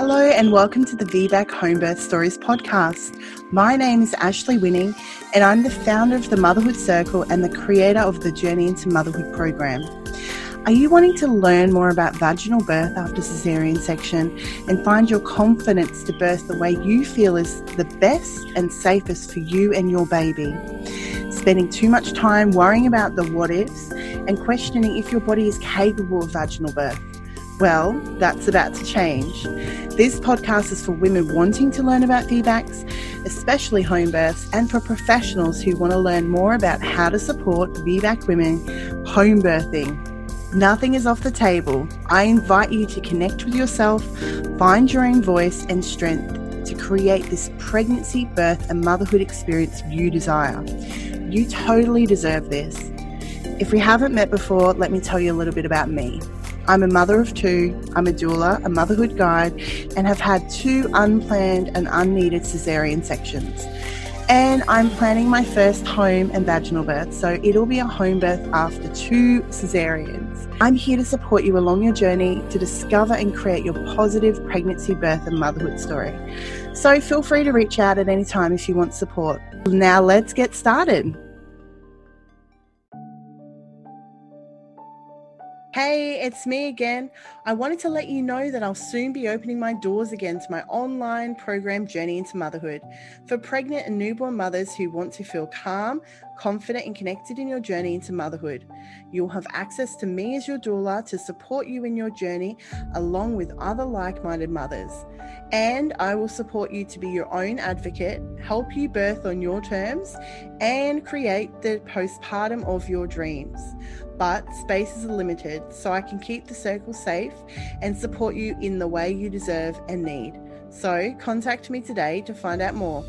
Hello, and welcome to the VBAC Home Birth Stories podcast. My name is Ashley Winning, and I'm the founder of the Motherhood Circle and the creator of the Journey into Motherhood program. Are you wanting to learn more about vaginal birth after cesarean section and find your confidence to birth the way you feel is the best and safest for you and your baby? Spending too much time worrying about the what ifs and questioning if your body is capable of vaginal birth? Well, that's about to change. This podcast is for women wanting to learn about VBACs, especially home births, and for professionals who want to learn more about how to support VBAC women home birthing. Nothing is off the table. I invite you to connect with yourself, find your own voice and strength to create this pregnancy, birth, and motherhood experience you desire. You totally deserve this. If we haven't met before, let me tell you a little bit about me. I'm a mother of two, I'm a doula, a motherhood guide, and have had two unplanned and unneeded cesarean sections. And I'm planning my first home and vaginal birth, so it'll be a home birth after two cesareans. I'm here to support you along your journey to discover and create your positive pregnancy, birth, and motherhood story. So feel free to reach out at any time if you want support. Now, let's get started. Hey, it's me again. I wanted to let you know that I'll soon be opening my doors again to my online program Journey into Motherhood for pregnant and newborn mothers who want to feel calm, confident, and connected in your journey into motherhood. You'll have access to me as your doula to support you in your journey along with other like minded mothers. And I will support you to be your own advocate, help you birth on your terms, and create the postpartum of your dreams but spaces are limited, so I can keep the circle safe and support you in the way you deserve and need. So contact me today to find out more.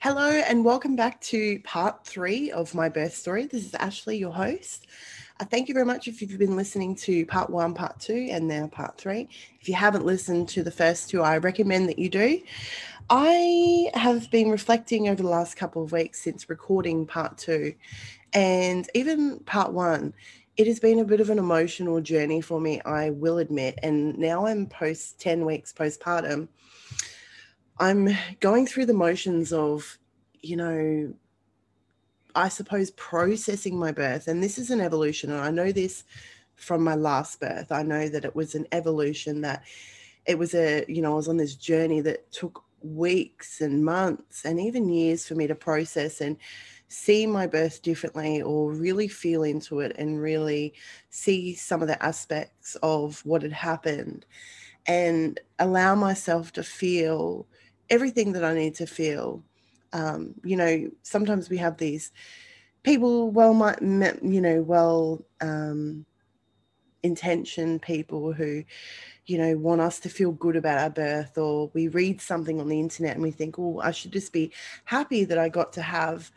Hello, and welcome back to part three of my birth story. This is Ashley, your host. Uh, thank you very much if you've been listening to part one, part two, and now part three. If you haven't listened to the first two, I recommend that you do. I have been reflecting over the last couple of weeks since recording part two, and even part one. It has been a bit of an emotional journey for me, I will admit. And now I'm post 10 weeks postpartum. I'm going through the motions of, you know, I suppose processing my birth. And this is an evolution. And I know this from my last birth. I know that it was an evolution that it was a, you know, I was on this journey that took weeks and months and even years for me to process and see my birth differently or really feel into it and really see some of the aspects of what had happened and allow myself to feel everything that I need to feel. Um, you know, sometimes we have these people, well, might, you know, well um, intentioned people who you know, want us to feel good about our birth, or we read something on the internet and we think, oh, I should just be happy that I got to have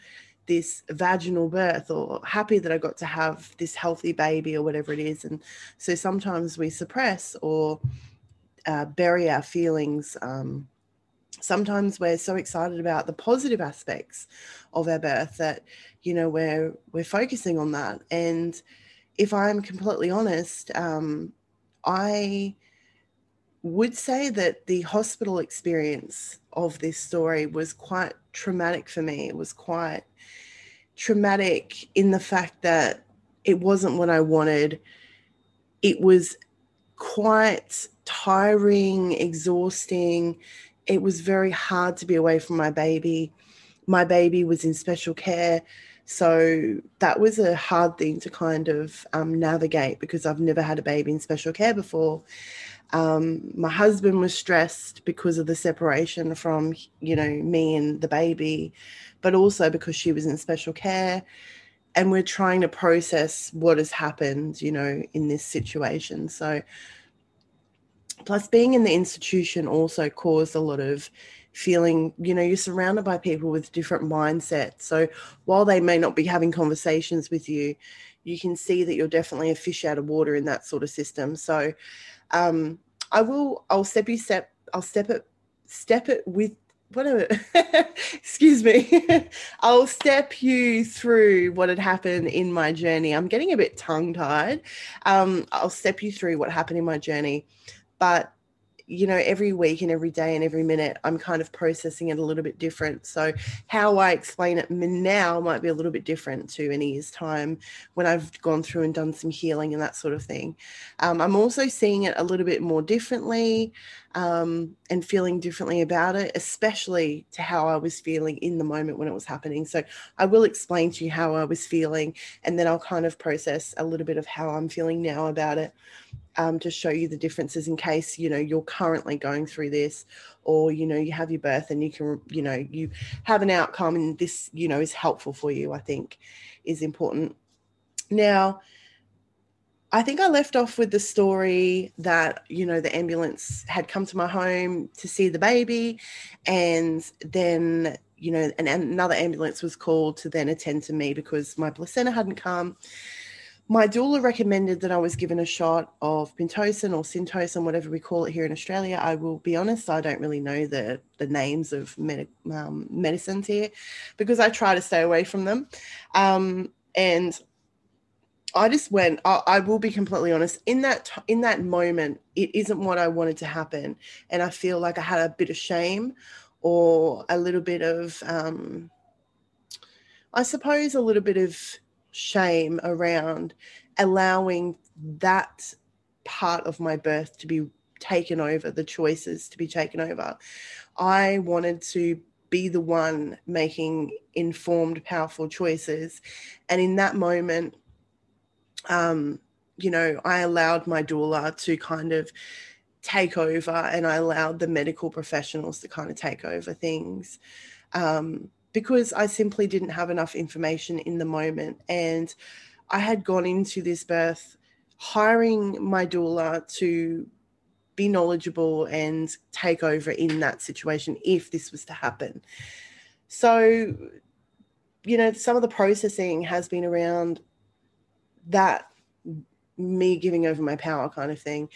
this vaginal birth, or happy that I got to have this healthy baby, or whatever it is. And so sometimes we suppress or uh, bury our feelings. Um, sometimes we're so excited about the positive aspects of our birth that you know we're we're focusing on that and if i'm completely honest um, i would say that the hospital experience of this story was quite traumatic for me. It was quite traumatic in the fact that it wasn't what I wanted. It was quite tiring, exhausting. It was very hard to be away from my baby. My baby was in special care. So that was a hard thing to kind of um, navigate because I've never had a baby in special care before. Um, my husband was stressed because of the separation from, you know, me and the baby, but also because she was in special care. And we're trying to process what has happened, you know, in this situation. So, plus being in the institution also caused a lot of feeling you know you're surrounded by people with different mindsets so while they may not be having conversations with you you can see that you're definitely a fish out of water in that sort of system so um, I will. I'll step you step. I'll step it. Step it with whatever excuse me i'll step you through what had happened in my journey i'm getting a bit tongue tied um, i'll step you through what happened in my journey but you know, every week and every day and every minute, I'm kind of processing it a little bit different. So, how I explain it now might be a little bit different to in a year's time when I've gone through and done some healing and that sort of thing. Um, I'm also seeing it a little bit more differently um, and feeling differently about it, especially to how I was feeling in the moment when it was happening. So, I will explain to you how I was feeling and then I'll kind of process a little bit of how I'm feeling now about it um, to show you the differences in case you know you're currently going through this or you know you have your birth and you can you know you have an outcome and this you know is helpful for you i think is important now I think I left off with the story that, you know, the ambulance had come to my home to see the baby. And then, you know, another ambulance was called to then attend to me because my placenta hadn't come my doula recommended that I was given a shot of Pitocin or Syntocin, whatever we call it here in Australia. I will be honest, I don't really know the, the names of med- um, medicines here because I try to stay away from them. Um, and I just went, I, I, will be completely honest, in that, in that moment, it isn't what I wanted to happen. And I feel like I had a bit of shame or a little bit of, um, I suppose, a little bit of shame around allowing that part of my birth to be taken over, the choices to be taken over. I wanted to be the one making informed, powerful choices. And in that moment, um, you know, I allowed my doula to kind of take over and I allowed the medical professionals to kind of take over things. Um, because I simply didn't have enough information in the moment. And I had gone into this birth hiring my doula to be knowledgeable and take over in that situation if this was to happen. So, you know, some of the processing has been around that me giving over my power kind of thing.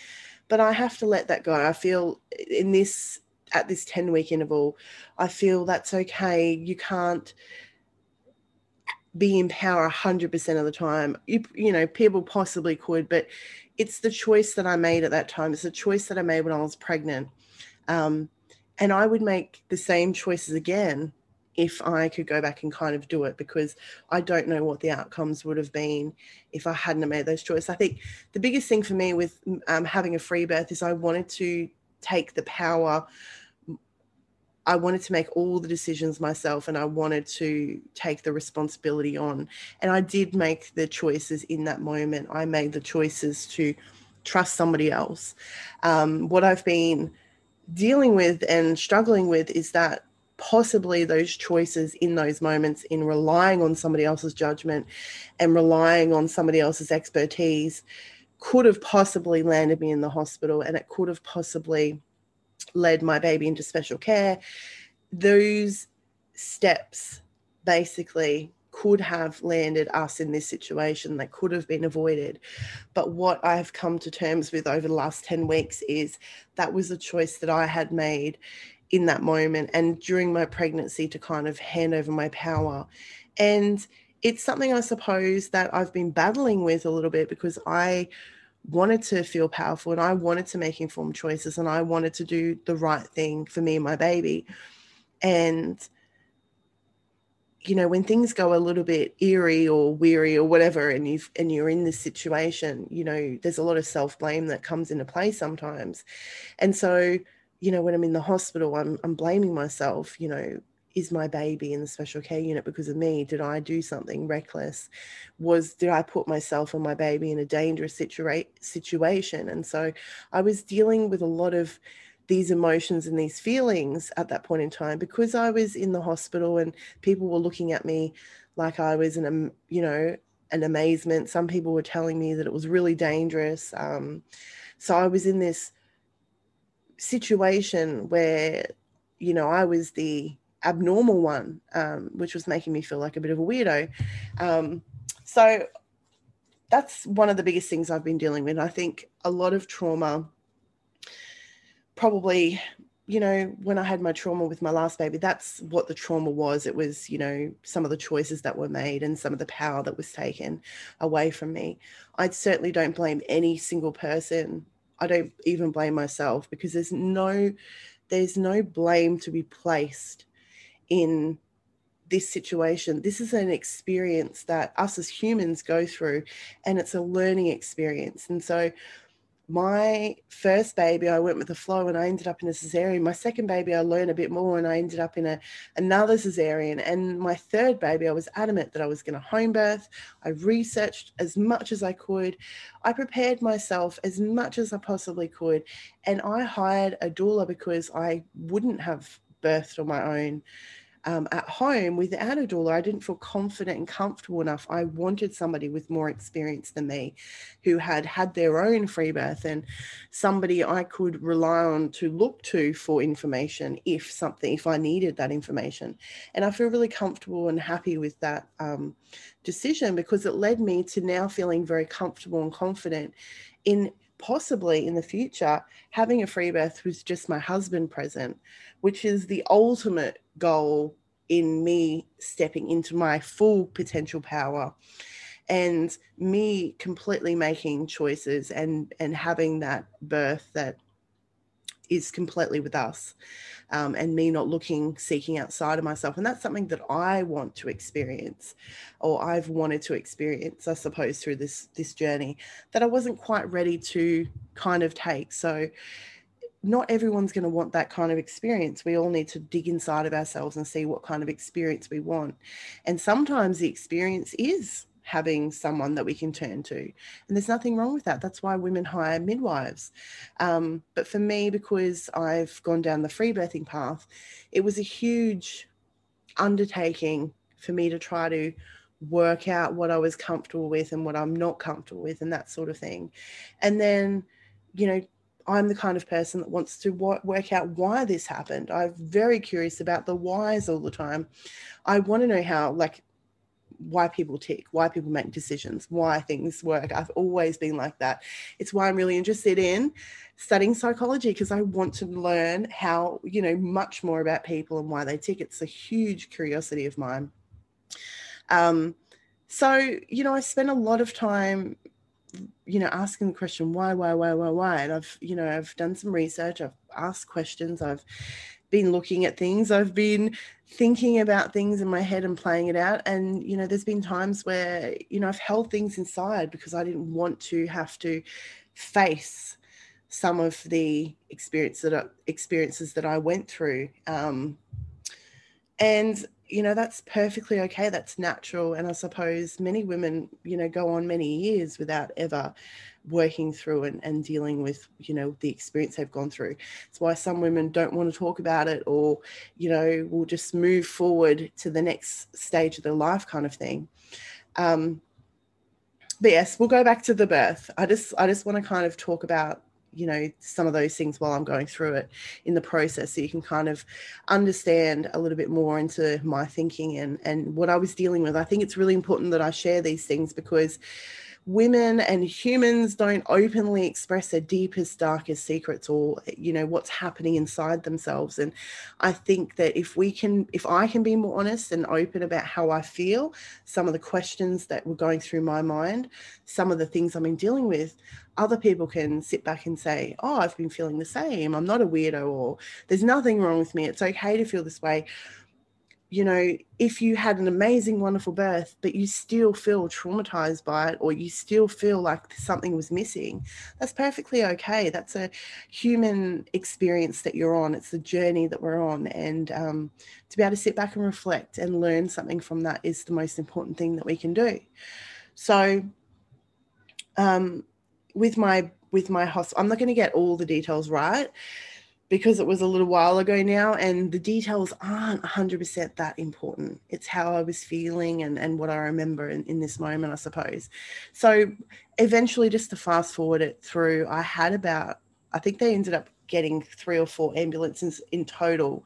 But I have to let that go. I feel in this at this 10 week interval, I feel that's okay. You can't be in power 100% of the time. You, you know, people possibly could, but it's the choice that I made at that time. It's the choice that I made when I was pregnant. Um, and I would make the same choices again if I could go back and kind of do it because I don't know what the outcomes would have been if I hadn't made those choices. I think the biggest thing for me with um, having a free birth is I wanted to take the power I wanted to make all the decisions myself and I wanted to take the responsibility on. And I did make the choices in that moment. I made the choices to trust somebody else. Um, what I've been dealing with and struggling with is that possibly those choices in those moments in relying on somebody else's judgment and relying on somebody else's expertise could have possibly landed me in the hospital and it could have possibly led my baby into special care. Those steps basically could have landed us in this situation that could have been avoided. But what I've come to terms with over the last 10 weeks is that was a choice that I had made in that moment and during my pregnancy to kind of hand over my power. And it's something I suppose that I've been battling with a little bit because I wanted to feel powerful and I wanted to make informed choices and I wanted to do the right thing for me and my baby. And you know, when things go a little bit eerie or weary or whatever, and you've and you're in this situation, you know, there's a lot of self-blame that comes into play sometimes. And so, you know, when I'm in the hospital, I'm I'm blaming myself, you know, is my baby in the special care unit because of me? Did i do something reckless? Was did i put myself and my baby in a dangerous situa- situation? And so i was dealing with a lot of these emotions and these feelings at that point in time because i was in the hospital and people were looking at me like i was an you know an amazement. Some people were telling me that it was really dangerous um, so i was in this situation where you know i was the abnormal one, um, which was making me feel like a bit of a weirdo. Um, so that's one of the biggest things I've been dealing with. I think a lot of trauma probably you know, when I had my trauma with my last baby, that's what the trauma was. It was, you know, some of the choices that were made and some of the power that was taken away from me. I certainly don't blame any single person. I don't even blame myself because there's no there's no blame to be placed in this situation. This is an experience that us as humans go through, and it's a learning experience. And so, my first baby, I went with the flow and I ended up in a cesarean. My second baby, I learned a bit more and I ended up in a another cesarean. And my third baby, I was adamant that I was going to home birth. I researched as much as I could. I prepared myself as much as I possibly could. And I hired a doula because I wouldn't have birthed on my own um, at home without a doula, I didn't feel confident and comfortable enough. I wanted somebody with more experience than me who had had their own free birth and somebody I could rely on to look to for information if something, if I needed that information. And I feel really comfortable and happy with that um, decision because it led me to now feeling very comfortable and confident in possibly in the future having a free birth with just my husband present, which is the ultimate goal in me stepping into my full potential power and me completely making choices and and having that birth that is completely with us um, and me not looking seeking outside of myself. And that's something that i want to experience or i've wanted to experience i suppose through this this journey that i wasn't quite ready to kind of take. So not everyone's going to want that kind of experience. We all need to dig inside of ourselves and see what kind of experience we want. And sometimes the experience is having someone that we can turn to. And there's nothing wrong with that. That's why women hire midwives. Um, but for me, because I've gone down the free birthing path, it was a huge undertaking for me to try to work out what I was comfortable with and what I'm not comfortable with and that sort of thing. And then, you know, I'm the kind of person that wants to work out why this happened. I'm very curious about the whys all the time. I want to know how, like, why people tick, why people make decisions, why things work. I've always been like that. It's why I'm really interested in studying psychology because I want to learn how, you know, much more about people and why they tick. It's a huge curiosity of mine. Um, so, you know, I spend a lot of time you know asking the question why why why why why? And i've you know i've done some research i've asked questions i've been looking at things i've been thinking about things in my head and playing it out. And you know there's been times where you know i've held things inside because i didn't want to have to face some of the experience that I, experiences that i went through um, and you know that's perfectly okay. That's natural. And i suppose many women you know go on many years without ever working through and, and dealing with you know the experience they've gone through. It's why some women don't want to talk about it or you know will just move forward to the next stage of their life kind of thing. Um but yes we'll go back to the birth. I just i just want to kind of talk about you know some of those things while i'm going through it in the process so you can kind of understand a little bit more into my thinking and and what i was dealing with. I think it's really important that i share these things because women and humans don't openly express their deepest darkest secrets or you know what's happening inside themselves. And i think that if we can if i can be more honest and open about how i feel some of the questions that were going through my mind some of the things i've been dealing with other people can sit back and say oh i've been feeling the same. I'm not a weirdo or there's nothing wrong with me. It's okay to feel this way you know, if you had an amazing, wonderful birth, but you still feel traumatized by it, or you still feel like something was missing, that's perfectly okay. That's a human experience that you're on. It's the journey that we're on. And um, to be able to sit back and reflect and learn something from that is the most important thing that we can do. So, um, with my with my hospital, I'm not going to get all the details right because it was a little while ago now and the details aren't 100% that important. It's how I was feeling and, and what I remember in, in this moment, I suppose. So eventually, just to fast forward it through, I had about, I think they ended up getting three or four ambulances in total.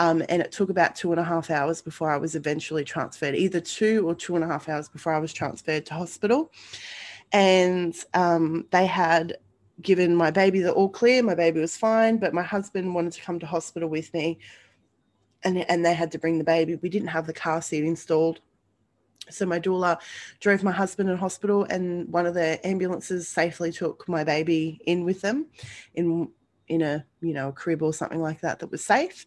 Um, and it took about two and a half hours before I was eventually transferred, either two or two and a half hours before I was transferred to hospital. And um, they had given my baby the all clear. My baby was fine, but my husband wanted to come to hospital with me, and and they had to bring the baby. We didn't have the car seat installed. So my doula drove my husband in hospital, and one of the ambulances safely took my baby in with them, in in a you know a crib or something like that that was safe,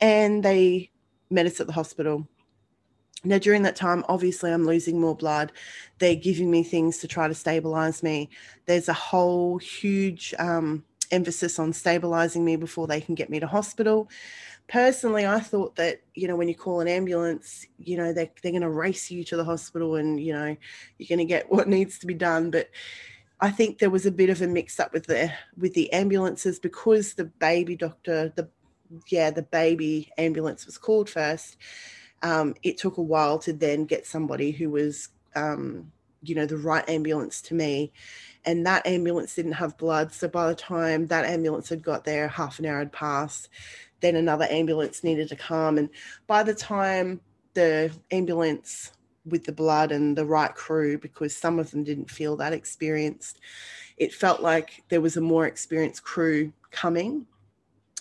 and they met us at the hospital. Now, during that time, obviously, I'm losing more blood. They're giving me things to try to stabilize me. There's a whole huge um, emphasis on stabilizing me before they can get me to hospital personally, I thought that, you know, when you call an ambulance, you know, they're, they're going to race you to the hospital and, you know, you're going to get what needs to be done. But I think there was a bit of a mix up with the, with the ambulances because the baby doctor, the, yeah, the baby ambulance was called first. Um, it took a while to then get somebody who was, um, you know, the right ambulance to me. And that ambulance didn't have blood. So by the time that ambulance had got there, half an hour had passed then another ambulance needed to come. And by the time the ambulance with the blood and the right crew, because some of them didn't feel that experienced, it felt like there was a more experienced crew coming.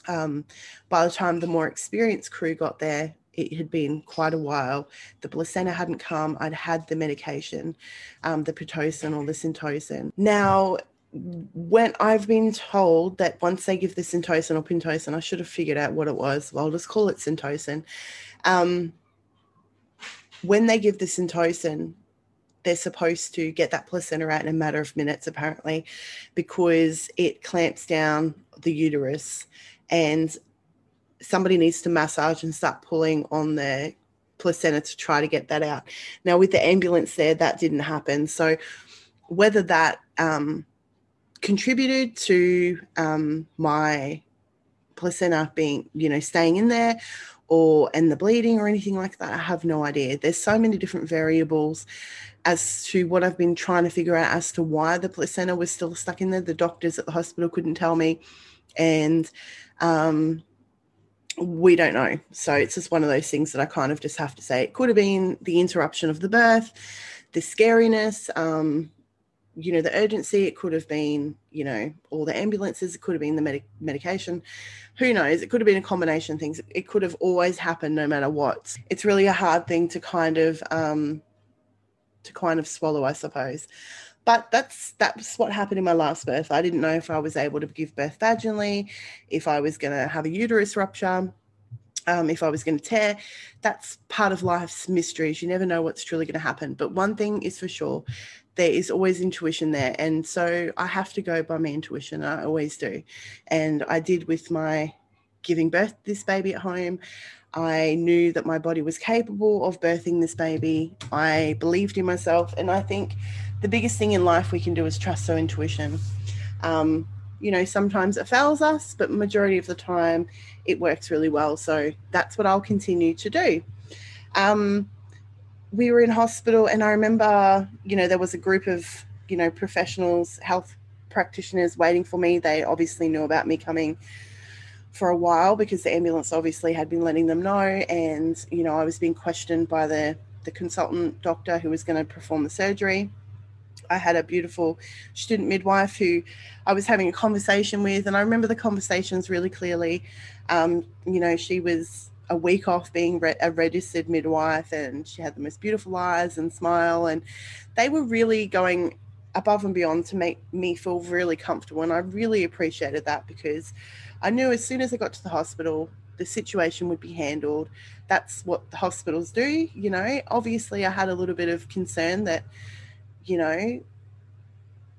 Um, by the time the more experienced crew got there, it had been quite a while. The placenta hadn't come. I'd had the medication, um, the pitocin or the syntocin. Now, when I've been told that once they give the Syntocin or Pitocin, I should have figured out what it was. Well, I'll just call it Syntocin. Um, when they give the Syntocin, they're supposed to get that placenta out in a matter of minutes, apparently, because it clamps down the uterus and somebody needs to massage and start pulling on the placenta to try to get that out. Now, with the ambulance there, that didn't happen. So, whether that um, contributed to um, my placenta being, you know, staying in there or and the bleeding or anything like that. I have no idea. There's so many different variables as to what I've been trying to figure out as to why the placenta was still stuck in there. The doctors at the hospital couldn't tell me. And um, we don't know. So it's just one of those things that I kind of just have to say. It could have been the interruption of the birth, the scariness, um, you know the urgency. It could have been you know all the ambulances. It could have been the medic- medication. Who knows? It could have been a combination of things. It could have always happened no matter what. It's really a hard thing to kind of um to kind of swallow i suppose but that's that's what happened in my last birth i didn't know if i was able to give birth vaginally if i was going to have a uterus rupture um, if I was going to tear. That's part of life's mysteries. You never know what's truly going to happen. But one thing is for sure there is always intuition there. And so I have to go by my intuition. I always do. And I did with my giving birth to this baby at home. I knew that my body was capable of birthing this baby. I believed in myself. And I think the biggest thing in life we can do is trust our intuition. Um, you know, sometimes it fails us, but majority of the time it works really well. So that's what I'll continue to do. Um, we were in hospital and I remember, you know, there was a group of, you know, professionals, health practitioners waiting for me. They obviously knew about me coming for a while because the ambulance obviously had been letting them know. And, you know, I was being questioned by the, the consultant doctor who was going to perform the surgery. I had a beautiful student midwife who I was having a conversation with, and I remember the conversations really clearly. Um, you know, she was a week off being re- a registered midwife and she had the most beautiful eyes and smile and they were really going above and beyond to make me feel really comfortable and I really appreciated that because I knew as soon as I got to the hospital the situation would be handled that's what the hospitals do you know obviously I had a little bit of concern that you know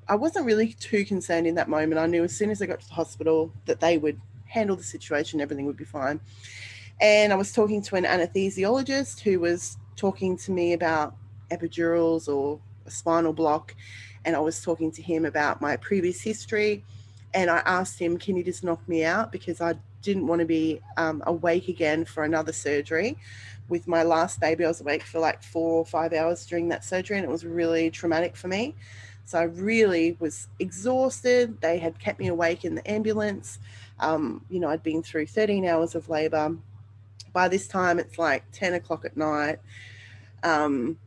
I wasn't really too concerned in that moment I knew as soon as I got to the hospital that they would handle the situation everything would be fine and I was talking to an anesthesiologist who was talking to me about epidurals or a spinal block. And I was talking to him about my previous history. And I asked him, Can you just knock me out? Because I didn't want to be um, awake again for another surgery. With my last baby, I was awake for like four or five hours during that surgery, and it was really traumatic for me. So I really was exhausted. They had kept me awake in the ambulance. Um, you know, I'd been through 13 hours of labor by this time it's like 10 o'clock at night um,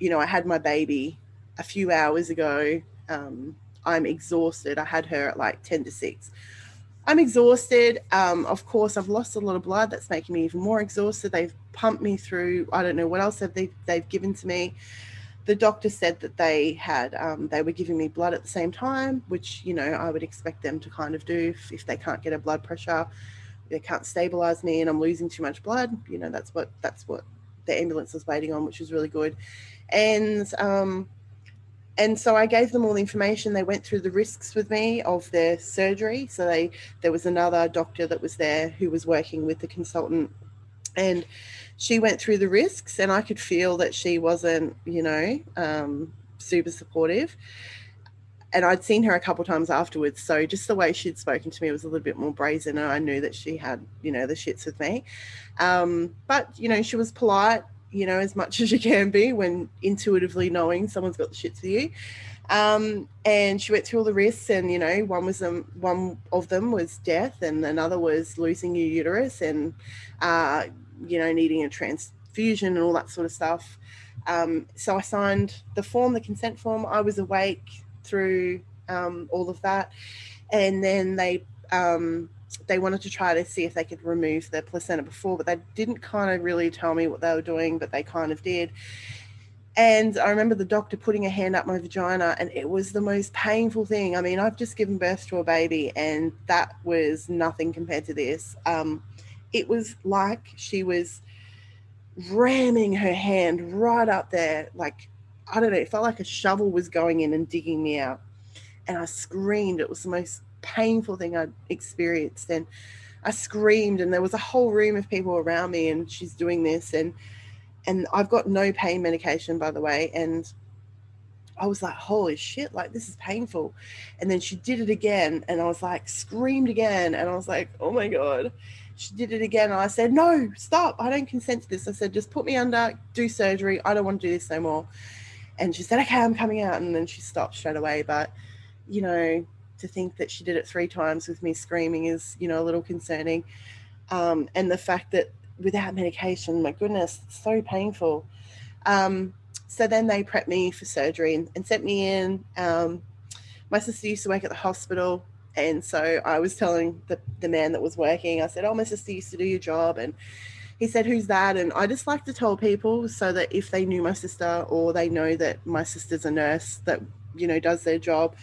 you know i had my baby a few hours ago um, I'm exhausted. I had her at like 10 to 6. I'm exhausted. Um, of course, I've lost a lot of blood. That's making me even more exhausted. They've pumped me through. I don't know what else have they, they've given to me. The doctor said that they had um, they were giving me blood at the same time, which you know I would expect them to kind of do if, if they can't get a blood pressure, they can't stabilize me, and I'm losing too much blood. You know that's what that's what the ambulance was waiting on, which was really good. And um, and so I gave them all the information. They went through the risks with me of their surgery. So they there was another doctor that was there who was working with the consultant, and she went through the risks, and I could feel that she wasn't, you know, um, super supportive. And I'd seen her a couple times afterwards, so just the way she'd spoken to me was a little bit more brazen, and I knew that she had, you know, the shits with me. Um, but you know, she was polite you know, as much as you can be when intuitively knowing someone's got the shit to you. Um, and she went through all the risks, and you know, one was um, one of them was death, and another was losing your uterus, and uh, you know, needing a transfusion and all that sort of stuff. Um, so I signed the form, the consent form. I was awake through um, all of that, and then they um, they wanted to try to see if they could remove the placenta before, but they didn't kind of really tell me what they were doing, but they kind of did. And I remember the doctor putting a hand up my vagina, and it was the most painful thing. I mean, I've just given birth to a baby, and that was nothing compared to this. Um, it was like she was ramming her hand right up there, like I don't know, it felt like a shovel was going in and digging me out. And I screamed. It was the most painful thing I'd experienced. And I screamed, and there was a whole room of people around me, and she's doing this, and and I've got no pain medication, by the way, and I was like, holy shit, like this is painful. And then she did it again, and I was like, screamed again, and I was like, oh my god. She did it again, and I said, no, stop, I don't consent to this. I said, just put me under, do surgery. I don't want to do this no more. And she said, okay, I'm coming out, and then she stopped straight away. But you know, to think that she did it three times with me screaming is, you know, a little concerning. Um, and the fact that without medication, my goodness, it's so painful. Um, so then they prepped me for surgery and, and sent me in. Um, my sister used to work at the hospital. And so I was telling the, the man that was working, I said, Oh, my sister used to do your job. And he said, Who's that? And I just like to tell people so that if they knew my sister or they know that my sister's a nurse that, you know, does their job,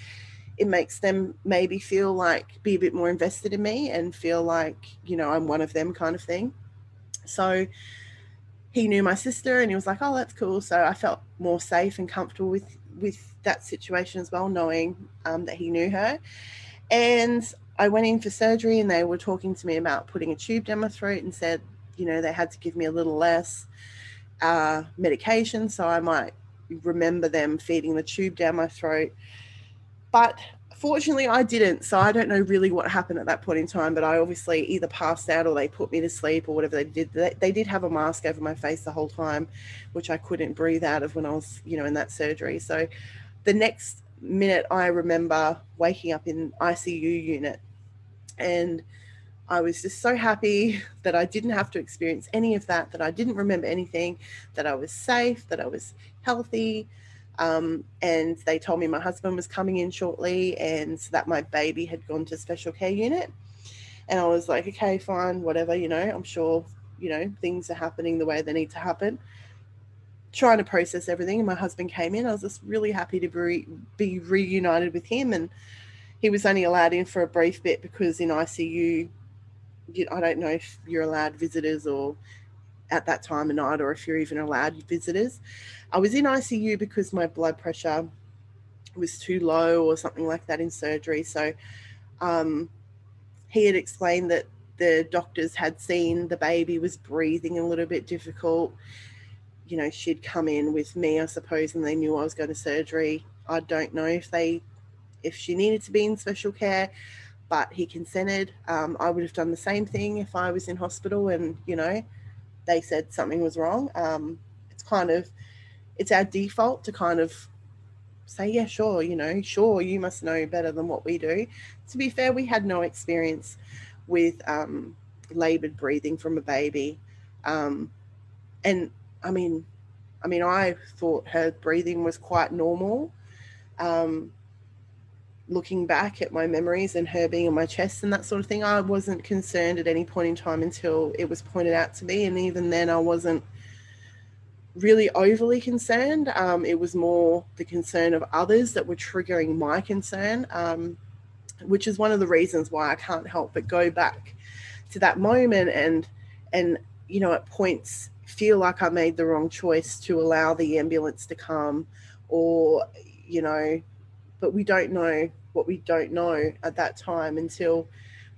it makes them maybe feel like be a bit more invested in me and feel like you know i'm one of them kind of thing. So he knew my sister and he was like oh that's cool. So i felt more safe and comfortable with with that situation as well knowing um, that he knew her. And i went in for surgery and they were talking to me about putting a tube down my throat and said you know they had to give me a little less uh, medication so i might remember them feeding the tube down my throat but fortunately, I didn't. So I don't know really what happened at that point in time. But I obviously either passed out or they put me to sleep or whatever they did. They, they did have a mask over my face the whole time, which I couldn't breathe out of when I was, you know, in that surgery. So the next minute, I remember waking up in ICU unit and I was just so happy that I didn't have to experience any of that, that I didn't remember anything, that I was safe, that I was healthy, um, and they told me my husband was coming in shortly and that my baby had gone to special care unit. And I was like, okay, fine, whatever, you know, I'm sure, you know, things are happening the way they need to happen. Trying to process everything. And my husband came in. I was just really happy to be, be reunited with him. And he was only allowed in for a brief bit because in ICU, I don't know if you're allowed visitors or at that time of night or if you're even allowed visitors. I was in ICU because my blood pressure was too low or something like that in surgery. So um, he had explained that the doctors had seen the baby was breathing a little bit difficult. You know, she'd come in with me, I suppose, and they knew I was going to surgery. I don't know if they, if she needed to be in special care, but he consented. Um, I would have done the same thing if I was in hospital and, you know, they said something was wrong. Um, it's kind of it's our default to kind of say, yeah, sure, you know, sure, you must know better than what we do. To be fair, we had no experience with um, labored breathing from a baby, um, and I mean, I mean, I thought her breathing was quite normal. Um, looking back at my memories and her being on my chest and that sort of thing, I wasn't concerned at any point in time until it was pointed out to me. And even then, I wasn't really overly concerned. Um, it was more the concern of others that were triggering my concern, um, which is one of the reasons why I can't help but go back to that moment and and you know at points feel like I made the wrong choice to allow the ambulance to come, or you know, but we don't know what we don't know at that time until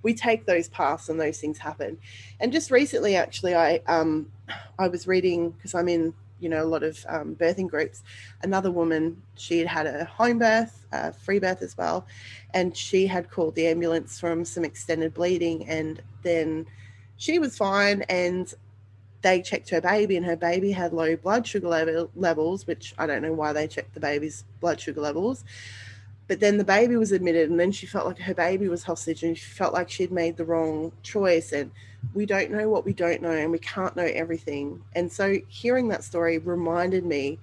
we take those paths and those things happen. And just recently, actually, I um, I was reading because I'm in you know a lot of um, birthing groups. Another woman, she had had a home birth, a free birth as well, and she had called the ambulance from some extended bleeding, and then she was fine and they checked her baby and her baby had low blood sugar level, levels which i don't know why they checked the baby's blood sugar levels but then the baby was admitted and then she felt like her baby was hostage and she felt like she'd made the wrong choice and we don't know what we don't know and we can't know everything. And so hearing that story reminded me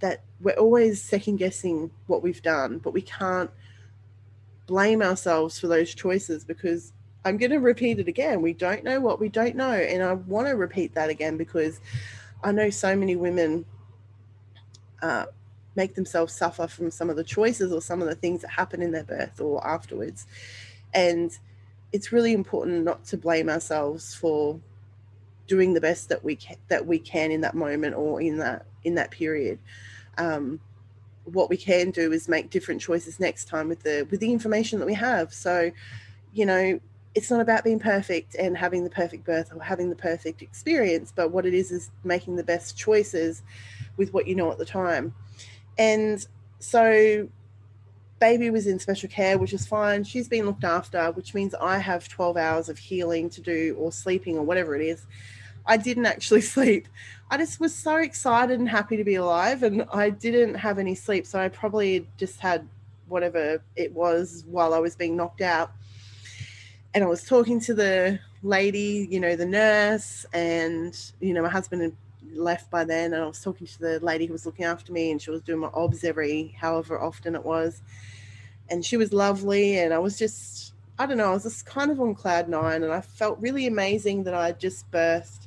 that we're always second guessing what we've done but we can't blame ourselves for those choices because i'm going to repeat it again we don't know what we don't know and i want to repeat that again because i know so many women uh, make themselves suffer from some of the choices or some of the things that happen in their birth or afterwards. And it's really important not to blame ourselves for doing the best that we can, that we can in that moment or in that in that period. Um, what we can do is make different choices next time with the with the information that we have. So, you know, it's not about being perfect and having the perfect birth or having the perfect experience, but what it is is making the best choices with what you know at the time. And so baby was in special care, which is fine. She's been looked after, which means I have 12 hours of healing to do or sleeping or whatever it is. I didn't actually sleep. I just was so excited and happy to be alive, and I didn't have any sleep. So I probably just had whatever it was while I was being knocked out. And I was talking to the lady, you know, the nurse, and, you know, my husband left by then and I was talking to the lady who was looking after me and she was doing my obs every however often it was. And she was lovely and I was just I don't know, I was just kind of on cloud nine and I felt really amazing that I had just birthed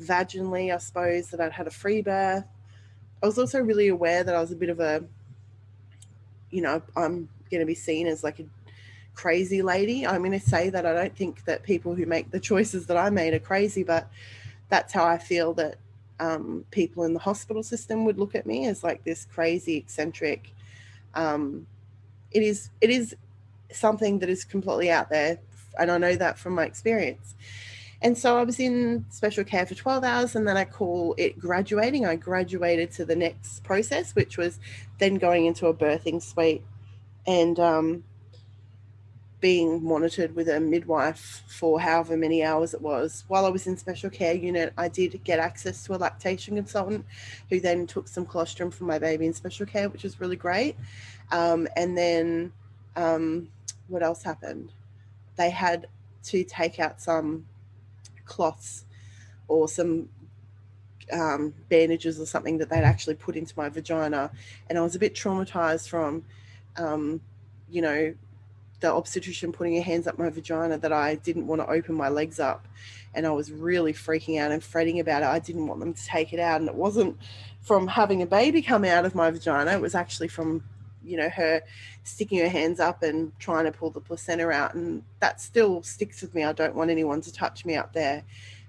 vaginally, I suppose, that I'd had a free birth. I was also really aware that I was a bit of a you know, I'm gonna be seen as like a crazy lady. I'm going to say that I don't think that people who make the choices that I made are crazy, but that's how I feel that um, people in the hospital system would look at me as like this crazy eccentric. Um, it is it is something that is completely out there, and I know that from my experience. And so I was in special care for 12 hours, and then I call it graduating. I graduated to the next process, which was then going into a birthing suite. And um, being monitored with a midwife for however many hours it was. While I was in special care unit, I did get access to a lactation consultant who then took some colostrum for my baby in special care, which was really great. Um, and then um, what else happened? They had to take out some cloths or some um, bandages or something that they'd actually put into my vagina. And I was a bit traumatized from, um, you know, the obstetrician putting her hands up my vagina that I didn't want to open my legs up. And I was really freaking out and fretting about it. I didn't want them to take it out. And it wasn't from having a baby come out of my vagina, it was actually from, you know, her sticking her hands up and trying to pull the placenta out. And that still sticks with me. I don't want anyone to touch me up there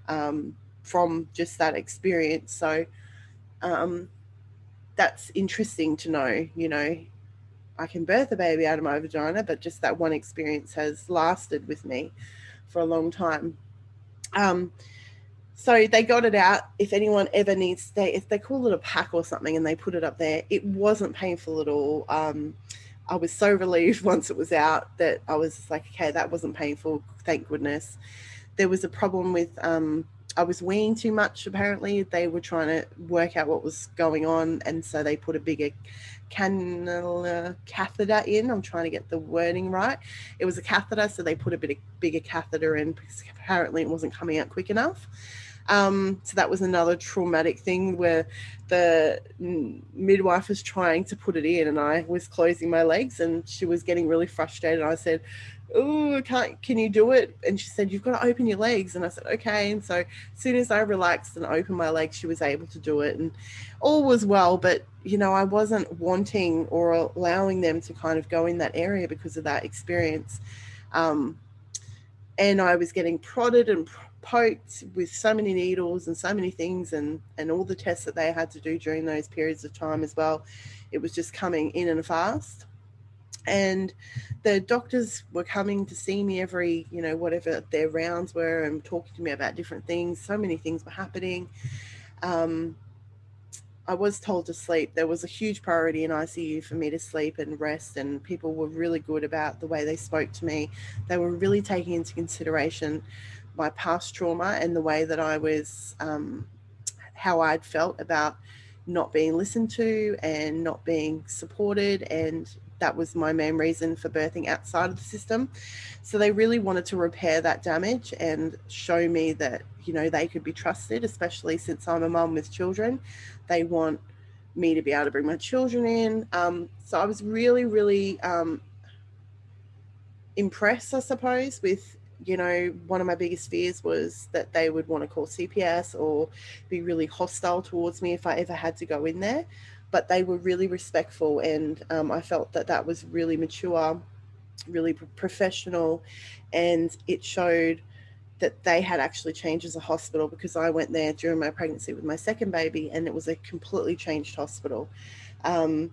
um, from just that experience. So, um, that's interesting to know, you know, I can birth a baby out of my vagina, but just that one experience has lasted with me for a long time. Um, so they got it out. If anyone ever needs, they if they call it a pack or something, and they put it up there, it wasn't painful at all. Um, I was so relieved once it was out that I was like, okay, that wasn't painful. Thank goodness. There was a problem with um, I was weeing too much. Apparently, they were trying to work out what was going on, and so they put a bigger cannula catheter in. I'm trying to get the wording right. It was a catheter, so they put a bit of bigger catheter in because apparently it wasn't coming out quick enough. Um, so that was another traumatic thing where the midwife was trying to put it in, and I was closing my legs, and she was getting really frustrated. I said, oh, can't, can you do it? And she said, you've got to open your legs. And I said, okay. And so as soon as I relaxed and opened my legs, she was able to do it. And all was well. But, you know, I wasn't wanting or allowing them to kind of go in that area because of that experience. Um, and I was getting prodded and poked with so many needles and so many things and, and all the tests that they had to do during those periods of time as well. It was just coming in and fast and the doctors were coming to see me every you know whatever their rounds were and talking to me about different things. So many things were happening. Um, i was told to sleep. There was a huge priority in icu for me to sleep and rest and people were really good about the way they spoke to me. They were really taking into consideration my past trauma and the way that i was um, how i'd felt about not being listened to and not being supported and that was my main reason for birthing outside of the system. So they really wanted to repair that damage and show me that, you know, they could be trusted, especially since I'm a mum with children. They want me to be able to bring my children in. Um, so I was really, really um, impressed, I suppose, with you know, one of my biggest fears was that they would want to call CPS or be really hostile towards me if I ever had to go in there but they were really respectful and um, i felt that that was really mature really professional and it showed that they had actually changed as a hospital because i went there during my pregnancy with my second baby and it was a completely changed hospital. Um,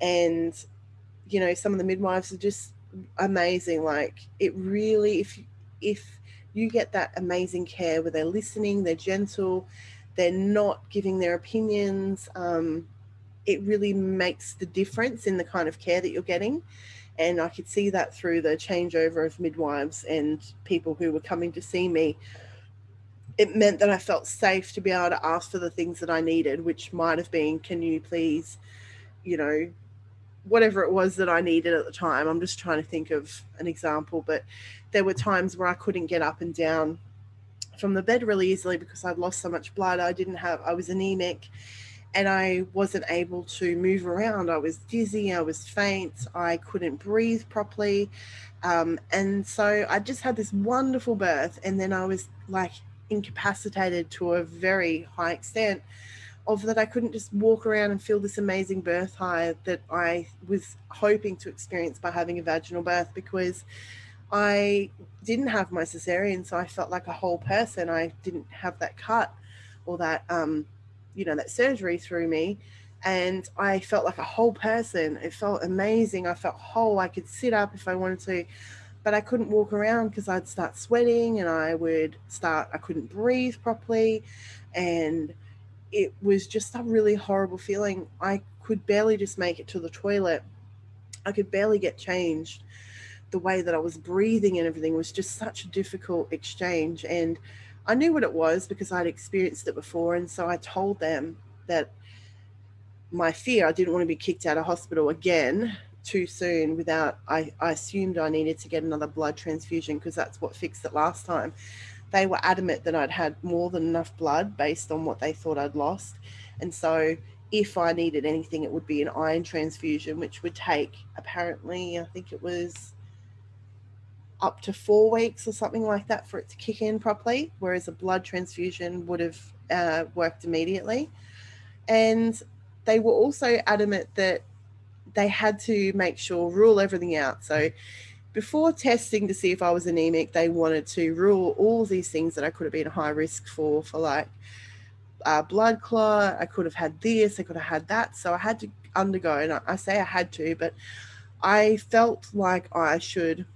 and you know some of the midwives are just amazing like it really if if you get that amazing care where they're listening they're gentle they're not giving their opinions um, it really makes the difference in the kind of care that you're getting. And I could see that through the changeover of midwives and people who were coming to see me. It meant that I felt safe to be able to ask for the things that I needed, which might have been, can you please, you know, whatever it was that I needed at the time. I'm just trying to think of an example, but there were times where I couldn't get up and down from the bed really easily because I'd lost so much blood. I didn't have, I was anemic and I wasn't able to move around. I was dizzy, I was faint, I couldn't breathe properly. Um, and so I just had this wonderful birth, and then I was like incapacitated to a very high extent of that I couldn't just walk around and feel this amazing birth high that I was hoping to experience by having a vaginal birth because I didn't have my cesarean, so I felt like a whole person. I didn't have that cut or that um, you know that surgery through me and I felt like a whole person. It felt amazing. I felt whole. I could sit up if I wanted to, but I couldn't walk around because I'd start sweating and I would start, I couldn't breathe properly. And it was just a really horrible feeling. I could barely just make it to the toilet. I could barely get changed. The way that I was breathing and everything was just such a difficult exchange. And I knew what it was because I'd experienced it before. And so I told them that my fear, I didn't want to be kicked out of hospital again too soon without, I, I assumed I needed to get another blood transfusion because that's what fixed it last time. They were adamant that I'd had more than enough blood based on what they thought I'd lost. And so if I needed anything, it would be an iron transfusion, which would take apparently, I think it was up to four weeks or something like that for it to kick in properly, whereas a blood transfusion would have uh, worked immediately. And they were also adamant that they had to make sure, rule everything out. So before testing to see if I was anemic, they wanted to rule all these things that I could have been high risk for, for like uh, blood clot. I could have had this, I could have had that. So I had to undergo, and I, I say I had to, but I felt like I should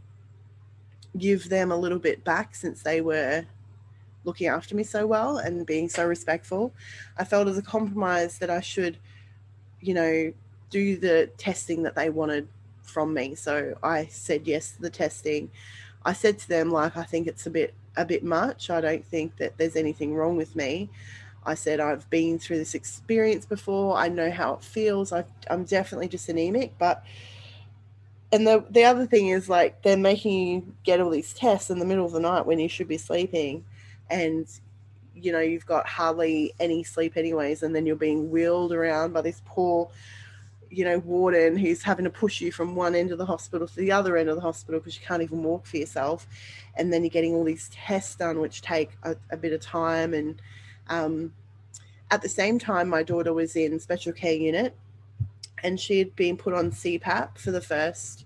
give them a little bit back since they were looking after me so well and being so respectful. I felt as a compromise that I should, you know, do the testing that they wanted from me. So I said yes to the testing. I said to them like I think it's a bit a bit much. I don't think that there's anything wrong with me. I said I've been through this experience before. I know how it feels. i am definitely just anemic, but and the the other thing is like they're making you get all these tests in the middle of the night when you should be sleeping. And you know you've got hardly any sleep anyways and then you're being wheeled around by this poor you know warden who's having to push you from one end of the hospital to the other end of the hospital because you can't even walk for yourself. And then you're getting all these tests done which take a, a bit of time. And um, at the same time my daughter was in special care unit and she had been put on cpap for the first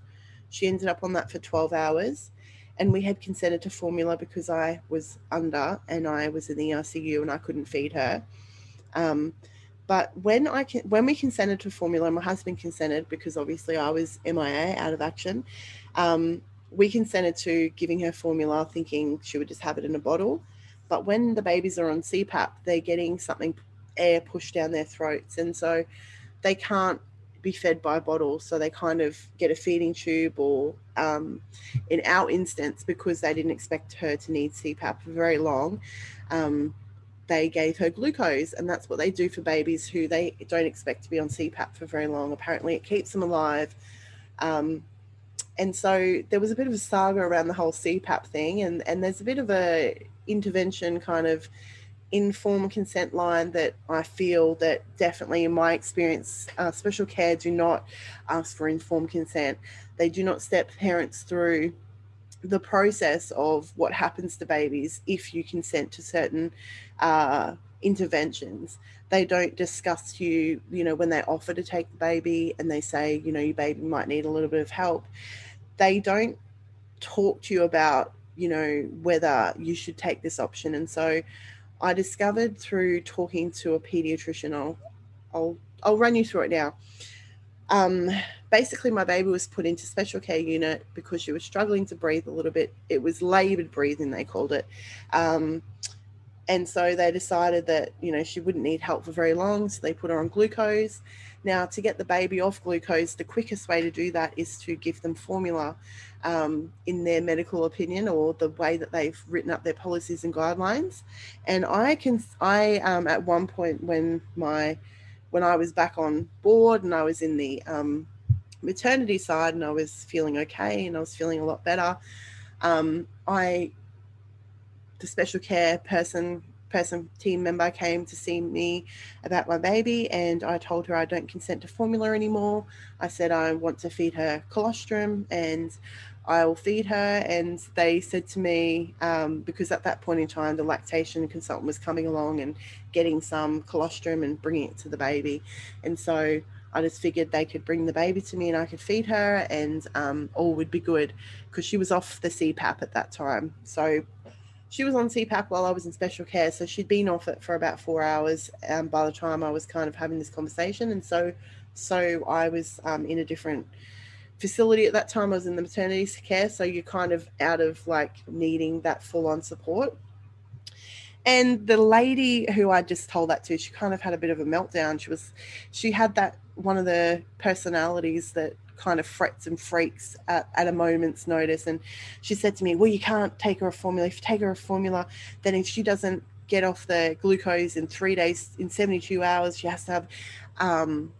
she ended up on that for 12 hours and we had consented to formula because I was under and I was in the ICU and I couldn't feed her. Um, but when I can, when we consented to formula, my husband consented because obviously I was MIA out of action. Um, we consented to giving her formula, thinking she would just have it in a bottle. But when the babies are on CPAP, they're getting something air pushed down their throats, and so they can't be fed by bottles. So they kind of get a feeding tube, or um, in our instance, because they didn't expect her to need CPAP for very long, um, they gave her glucose. And that's what they do for babies who they don't expect to be on CPAP for very long. Apparently, it keeps them alive. Um, and so there was a bit of a saga around the whole CPAP thing, and, and there's a bit of a intervention kind of informed consent line that I feel that definitely in my experience, uh, special care do not ask for informed consent. They do not step parents through the process of what happens to babies if you consent to certain uh, interventions. They don't discuss you, you know, when they offer to take the baby and they say, you know, your baby might need a little bit of help. They don't talk to you about, you know, whether you should take this option. And so I discovered through talking to a pediatrician. I'll I'll I'll run you through it now. Um, basically, my baby was put into special care unit because she was struggling to breathe a little bit. It was laboured breathing, they called it. Um, and so they decided that you know she wouldn't need help for very long, so they put her on glucose. Now, to get the baby off glucose, the quickest way to do that is to give them formula um, in their medical opinion or the way that they've written up their policies and guidelines. And I can, I um, at one point when my, when I was back on board and I was in the um, maternity side and I was feeling okay and I was feeling a lot better, um, I, the special care person person team member came to see me about my baby and I told her I don't consent to formula anymore. I said I want to feed her colostrum and I'll feed her. And they said to me, um, because at that point in time, the lactation consultant was coming along and getting some colostrum and bringing it to the baby. And so I just figured they could bring the baby to me and I could feed her and um, all would be good because she was off the CPAP at that time. So she was on CPAP while I was in special care. So she'd been off it for about four hours um, by the time I was kind of having this conversation. And so, so I was um, in a different facility at that time. I was in the maternity care. So you're kind of out of like needing that full on support. And the lady who I just told that to, she kind of had a bit of a meltdown. She was, she had that one of the personalities that kind of frets and freaks at, at a moment's notice. And she said to me, Well, you can't take her a formula. If you take her a formula, then if she doesn't get off the glucose in three days, in 72 hours, she has to have um,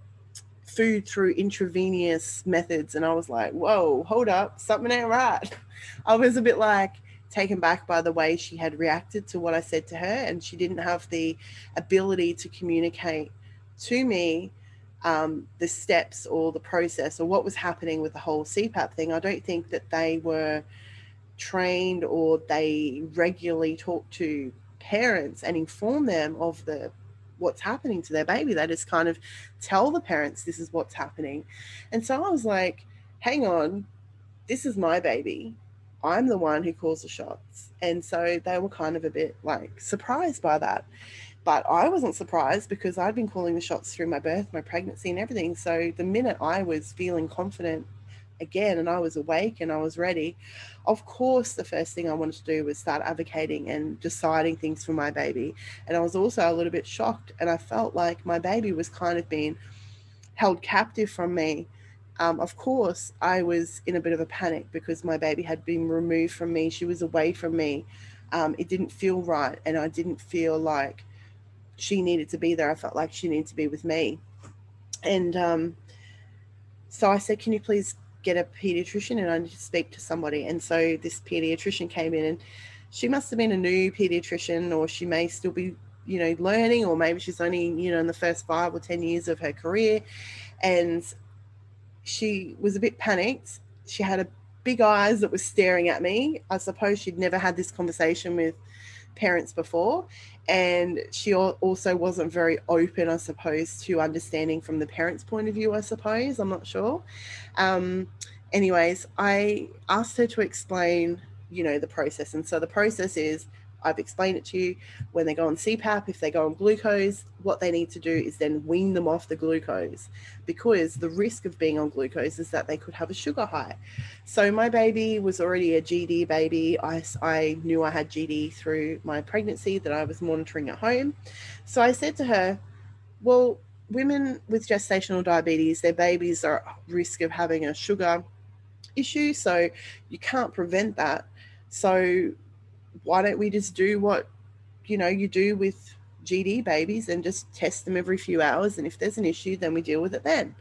food through intravenous methods. And I was like, Whoa, hold up, something ain't right. I was a bit like, taken back by the way she had reacted to what I said to her, and she didn't have the ability to communicate to me um, the steps or the process or what was happening with the whole CPAP thing. I don't think that they were trained or they regularly talk to parents and inform them of the what's happening to their baby. They just kind of tell the parents this is what's happening. And so I was like, hang on, this is my baby. I'm the one who calls the shots. And so they were kind of a bit like surprised by that. But I wasn't surprised because I'd been calling the shots through my birth, my pregnancy, and everything. So the minute I was feeling confident again and I was awake and I was ready, of course, the first thing I wanted to do was start advocating and deciding things for my baby. And I was also a little bit shocked and I felt like my baby was kind of being held captive from me. Um, of course, I was in a bit of a panic because my baby had been removed from me. She was away from me. Um, it didn't feel right. And I didn't feel like she needed to be there. I felt like she needed to be with me. And um, so I said, Can you please get a pediatrician? And I need to speak to somebody. And so this pediatrician came in and she must have been a new pediatrician, or she may still be, you know, learning, or maybe she's only, you know, in the first five or 10 years of her career. And she was a bit panicked. She had a big eyes that was staring at me. I suppose she'd never had this conversation with parents before. And she also wasn't very open, I suppose, to understanding from the parents' point of view, I suppose. I'm not sure. Um, anyways, I asked her to explain, you know, the process. And so the process is I've explained it to you. When they go on CPAP, if they go on glucose, what they need to do is then wean them off the glucose because the risk of being on glucose is that they could have a sugar high. So my baby was already a GD baby. I, I knew I had GD through my pregnancy that I was monitoring at home. So I said to her, well, women with gestational diabetes, their babies are at risk of having a sugar issue. So you can't prevent that. So why don't we just do what you know you do with GD babies and just test them every few hours and if there's an issue then we deal with it then.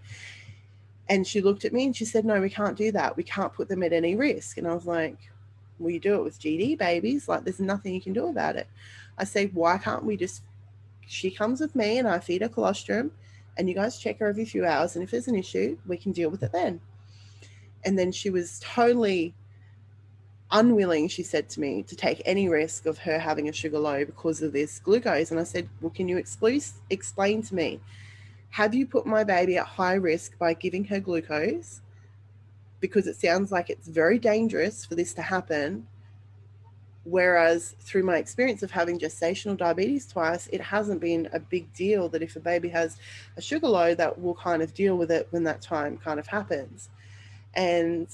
And she looked at me and she said no we can't do that. We can't put them at any risk. And I was like well you do it with GD babies. Like there's nothing you can do about it. I say why can't we just she comes with me and I feed her colostrum and you guys check her every few hours and if there's an issue we can deal with it then. And then she was totally unwilling, she said to me, to take any risk of her having a sugar low because of this glucose. And I said, Well, can you explain to me, have you put my baby at high risk by giving her glucose? Because it sounds like it's very dangerous for this to happen. Whereas through my experience of having gestational diabetes twice, it hasn't been a big deal that if a baby has a sugar low, that we'll kind of deal with it when that time kind of happens. And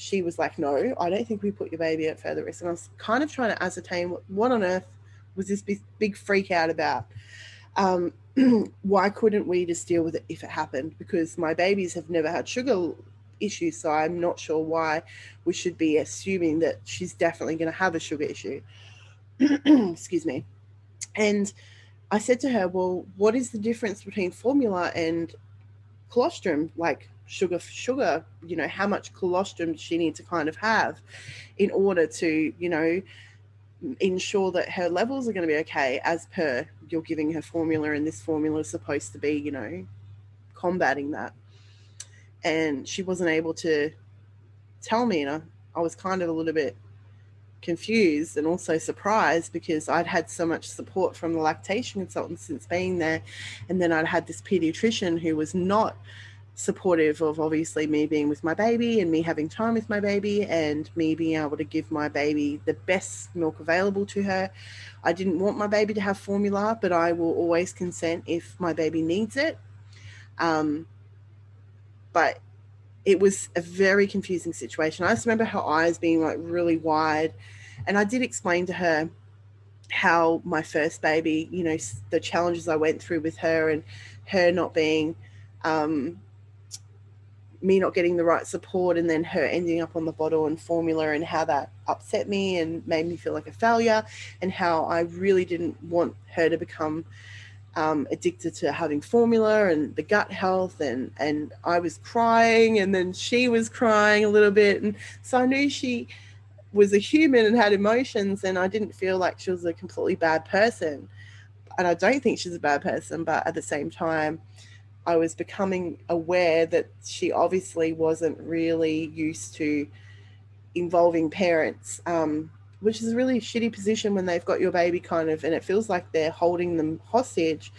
she was like, No, I don't think we put your baby at further risk. And I was kind of trying to ascertain what, what on earth was this big, big freak out about. Um, why couldn't we just deal with it if it happened? Because my babies have never had sugar issues, so I'm not sure why we should be assuming that she's definitely going to have a sugar issue. Excuse me. And I said to her, Well, what is the difference between formula and colostrum? Like, sugar sugar you know how much colostrum she needs to kind of have in order to you know ensure that her levels are going to be okay as per you're giving her formula and this formula is supposed to be you know combating that. And she wasn't able to tell me and I, I was kind of a little bit confused and also surprised because I'd had so much support from the lactation consultant since being there and then I'd had this pediatrician who was not supportive of obviously me being with my baby and me having time with my baby and me being able to give my baby the best milk available to her. I didn't want my baby to have formula, but I will always consent if my baby needs it. Um, but it was a very confusing situation. I just remember her eyes being like really wide. And I did explain to her how my first baby, you know, the challenges I went through with her and her not being um, me not getting the right support and then her ending up on the bottle and formula and how that upset me and made me feel like a failure and how I really didn't want her to become um, addicted to having formula and the gut health and and I was crying and then she was crying a little bit and so I knew she was a human and had emotions and I didn't feel like she was a completely bad person. And I don't think she's a bad person but at the same time I was becoming aware that she obviously wasn't really used to involving parents, um, which is a really shitty position when they've got your baby kind of, and it feels like they're holding them hostage,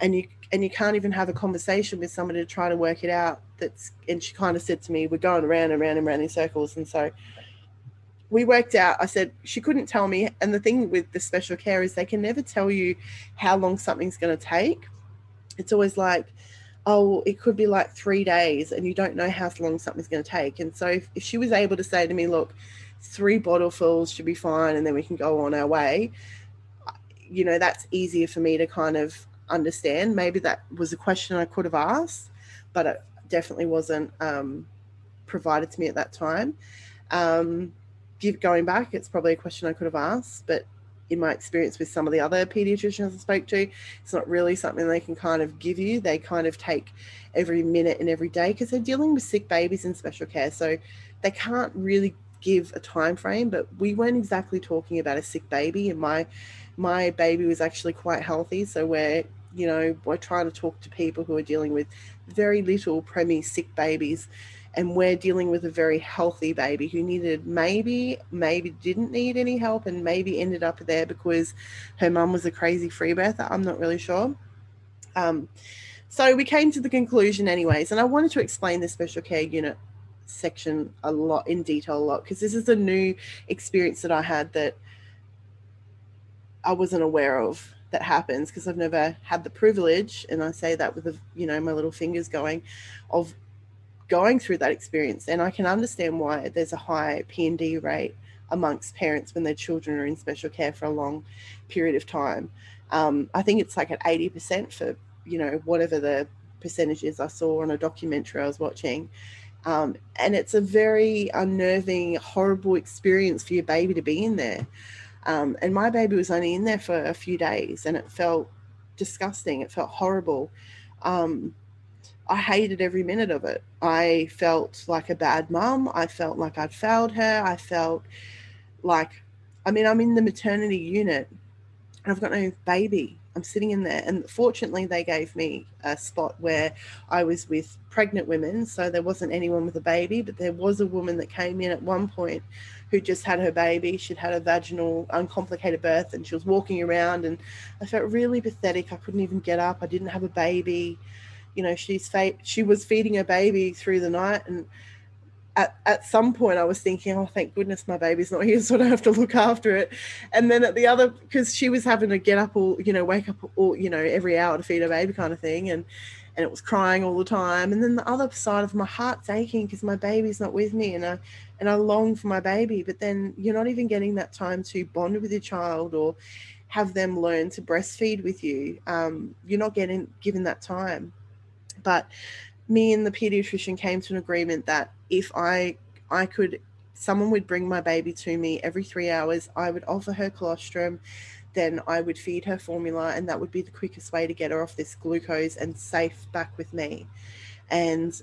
and you and you can't even have a conversation with somebody to try to work it out. That's and she kind of said to me, "We're going around and around and around in circles," and so we worked out. I said she couldn't tell me, and the thing with the special care is they can never tell you how long something's going to take it's always like, oh, it could be like three days and you don't know how long something's going to take. And so if, if she was able to say to me, look, three bottle fills should be fine and then we can go on our way, you know, that's easier for me to kind of understand. Maybe that was a question I could have asked, but it definitely wasn't um, provided to me at that time. Um, going back, it's probably a question I could have asked, but in my experience with some of the other pediatricians I spoke to, it's not really something they can kind of give you. They kind of take every minute and every day because they're dealing with sick babies in special care. So they can't really give a time frame, but we weren't exactly talking about a sick baby. And my my baby was actually quite healthy, so we're you know we're trying to talk to people who are dealing with very little preemie sick babies and we're dealing with a very healthy baby who needed maybe maybe didn't need any help and maybe ended up there because her mum was a crazy free birther i'm not really sure. Um, so we came to the conclusion anyways and i wanted to explain the special care unit section a lot in detail a lot because this is a new experience that i had that i wasn't aware of that happens because I've never had the privilege, and I say that with the, you know my little fingers going, of going through that experience. And I can understand why there's a high PND rate amongst parents when their children are in special care for a long period of time. Um, I think it's like at 80% for, you know, whatever the percentage is I saw on a documentary I was watching. Um, and it's a very unnerving, horrible experience for your baby to be in there. Um, and my baby was only in there for a few days and it felt disgusting. It felt horrible. Um, I hated every minute of it. I felt like a bad mum. I felt like I'd failed her. I felt like, I mean, I'm in the maternity unit and I've got no baby. I'm sitting in there. And fortunately, they gave me a spot where I was with pregnant women. So there wasn't anyone with a baby, but there was a woman that came in at one point who just had her baby. She'd had a vaginal, uncomplicated birth and she was walking around. And I felt really pathetic. I couldn't even get up. I didn't have a baby you know she's fa- she was feeding her baby through the night and at, at some point I was thinking, oh, thank goodness my baby's not here, so I don't have to look after it. And then at the other, because she was having to get up all, you know, wake up all, you know, every hour to feed her baby kind of thing. And, and it was crying all the time. And then the other side of my heart's aching because my baby's not with me and I, and I long for my baby, but then you're not even getting that time to bond with your child or have them learn to breastfeed with you. Um, you're not getting given that time. But me and the pediatrician came to an agreement that if I I could someone would bring my baby to me every three hours, I would offer her colostrum, then I would feed her formula, and that would be the quickest way to get her off this glucose and safe back with me. And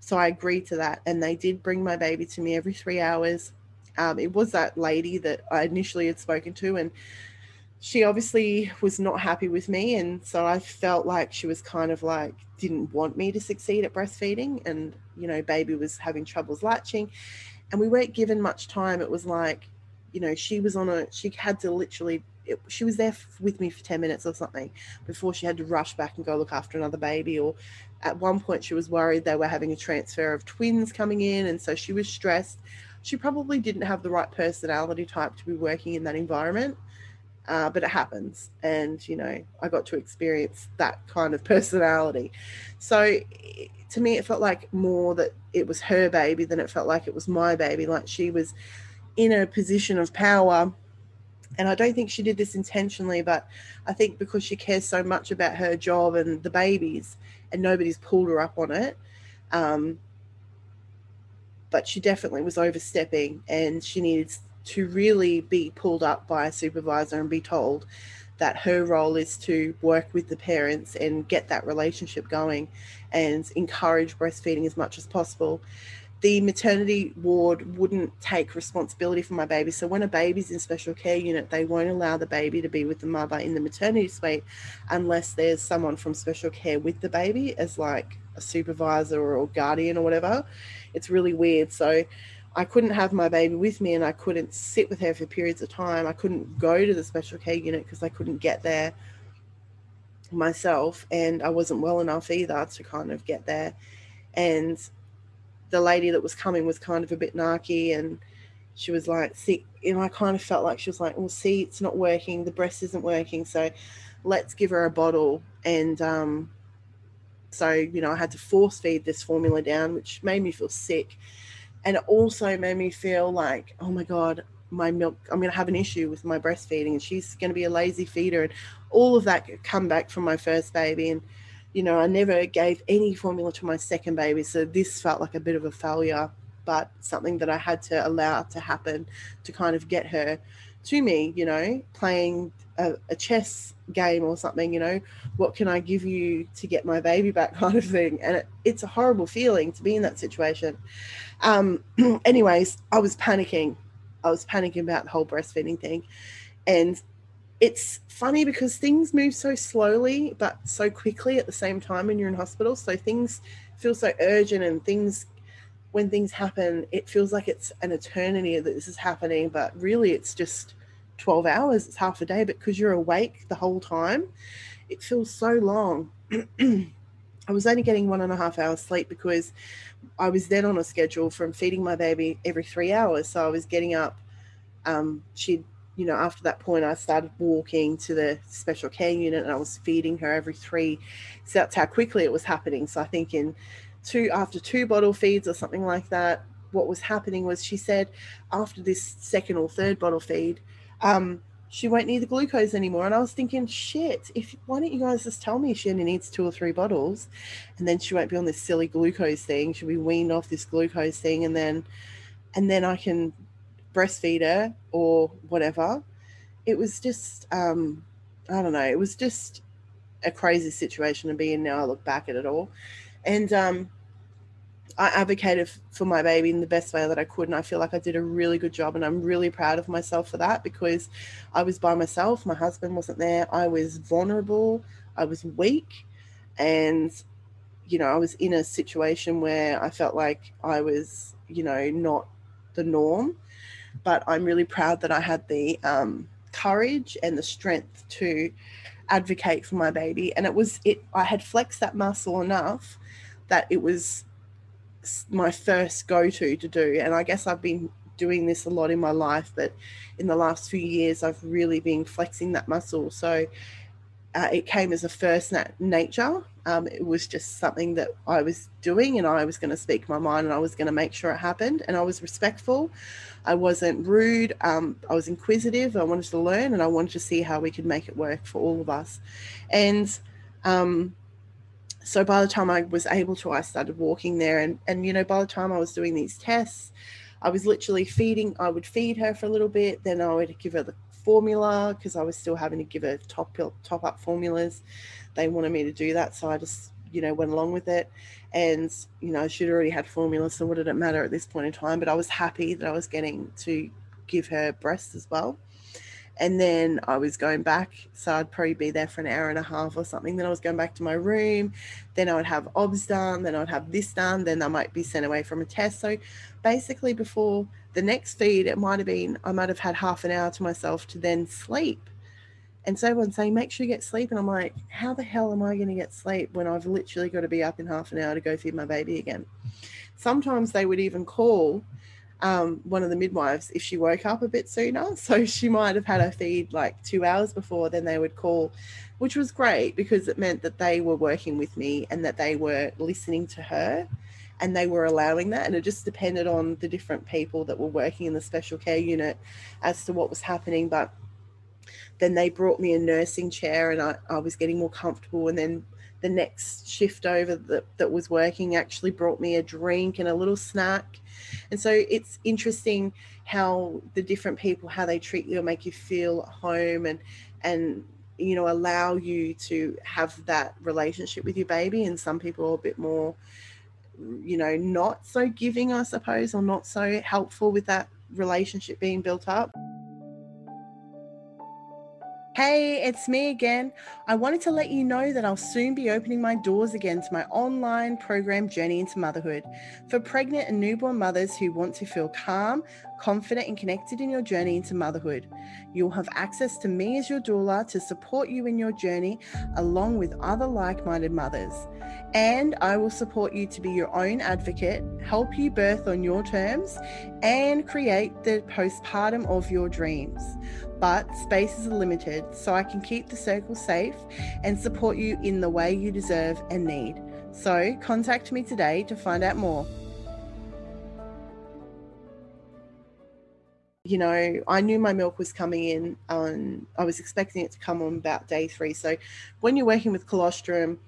so I agreed to that, and they did bring my baby to me every three hours. Um, it was that lady that I initially had spoken to, and she obviously was not happy with me and so i felt like she was kind of like didn't want me to succeed at breastfeeding and you know baby was having troubles latching. And we weren't given much time. It was like you know she was on a she had to literally it, she was there with me for 10 minutes or something before she had to rush back and go look after another baby or at one point she was worried they were having a transfer of twins coming in and so she was stressed. She probably didn't have the right personality type to be working in that environment uh, but it happens. And you know i got to experience that kind of personality. So to me it felt like more that it was her baby than it felt like it was my baby. Like she was in a position of power. And i don't think she did this intentionally but i think because she cares so much about her job and the babies and nobody's pulled her up on it um, but she definitely was overstepping and she needed to really be pulled up by a supervisor and be told that her role is to work with the parents and get that relationship going and encourage breastfeeding as much as possible. The maternity ward wouldn't take responsibility for my baby. So when a baby's in special care unit, they won't allow the baby to be with the mother in the maternity suite unless there's someone from special care with the baby as like a supervisor or guardian or whatever. It's really weird. So I couldn't have my baby with me and I couldn't sit with her for periods of time. I couldn't go to the special care unit because I couldn't get there myself and I wasn't well enough either to kind of get there. And the lady that was coming was kind of a bit narky and she was like, see, and I kind of felt like she was like, well, see, it's not working. The breast isn't working. So let's give her a bottle. And um, so, you know, I had to force feed this formula down, which made me feel sick and it also made me feel like oh my god my milk i'm going to have an issue with my breastfeeding and she's going to be a lazy feeder and all of that come back from my first baby and you know i never gave any formula to my second baby so this felt like a bit of a failure but something that i had to allow to happen to kind of get her to me you know playing a, a, chess game or something, you know, what can I give you to get my baby back kind of thing. And it, it's a horrible feeling to be in that situation. Um, anyways, I was panicking. I was panicking about the whole breastfeeding thing. And it's funny because things move so slowly, but so quickly at the same time when you're in hospital. So things feel so urgent and things when things happen, it feels like it's an eternity that this is happening, but really it's just 12 hours, it's half a day, but because you're awake the whole time, it feels so long. I was only getting one and a half hours sleep because I was then on a schedule from feeding my baby every three hours. So I was getting up. Um, she'd, you know, after that point, I started walking to the special care unit and I was feeding her every three. So that's how quickly it was happening. So I think in two after two bottle feeds or something like that what was happening was she said after this second or third bottle feed um, she won't need the glucose anymore. And i was thinking shit if why don't you guys just tell me she only needs two or three bottles? And then she won't be on this silly glucose thing. She'll be weaned off this glucose thing. And then and then i can breastfeed her or whatever. It was just um i don't know. It was just a crazy situation to be in now i look back at it all. And um, I advocated for my baby in the best way that I could. And I feel like I did a really good job. And I'm really proud of myself for that because I was by myself. My husband wasn't there. I was vulnerable. I was weak. And, you know, I was in a situation where I felt like I was, you know, not the norm. But I'm really proud that I had the um, courage and the strength to advocate for my baby. And it was, it, I had flexed that muscle enough that it was my first go to to do. And I guess I've been doing this a lot in my life, but in the last few years, I've really been flexing that muscle. So uh, it came as a first nat- nature. Um, it was just something that I was doing, and I was going to speak my mind, and I was going to make sure it happened. And I was respectful. I wasn't rude. Um, I was inquisitive. I wanted to learn, and I wanted to see how we could make it work for all of us. And um, so by the time I was able to, I started walking there. And, and, you know, by the time I was doing these tests, I was literally feeding, I would feed her for a little bit. Then I would give her the formula because I was still having to give her top, top up formulas. They wanted me to do that. So I just, you know, went along with it. And, you know, she'd already had formula. So what did it matter at this point in time? But I was happy that I was getting to give her breast as well and then I was going back. So I'd probably be there for an hour and a half or something. Then I was going back to my room. Then I would have OBS done. Then I'd have this done. Then I might be sent away from a test. So basically, before the next feed, it might have been, I might have had half an hour to myself to then sleep. And so everyone's saying, make sure you get sleep. And I'm like, how the hell am I going to get sleep when I've literally got to be up in half an hour to go feed my baby again? Sometimes they would even call um, one of the midwives if she woke up a bit sooner. So she might have had her feed like two hours before, then they would call, which was great because it meant that they were working with me and that they were listening to her and they were allowing that. And it just depended on the different people that were working in the special care unit as to what was happening. But then they brought me a nursing chair and I, I was getting more comfortable. And then the next shift over that, that was working actually brought me a drink and a little snack. And so it's interesting how the different people how they treat you or make you feel at home and and you know allow you to have that relationship with your baby. And some people are a bit more you know not so giving i suppose or not so helpful with that relationship being built up Hey, it's me again. I wanted to let you know that I'll soon be opening my doors again to my online program Journey into Motherhood for pregnant and newborn mothers who want to feel calm, confident, and connected in your journey into motherhood. You'll have access to me as your doula to support you in your journey along with other like minded mothers. And I will support you to be your own advocate, help you birth on your terms, and create the postpartum of your dreams but spaces are limited, so I can keep the circle safe and support you in the way you deserve and need. So contact me today to find out more. You know, I knew my milk was coming in on, I was expecting it to come on about day three. So when you're working with colostrum,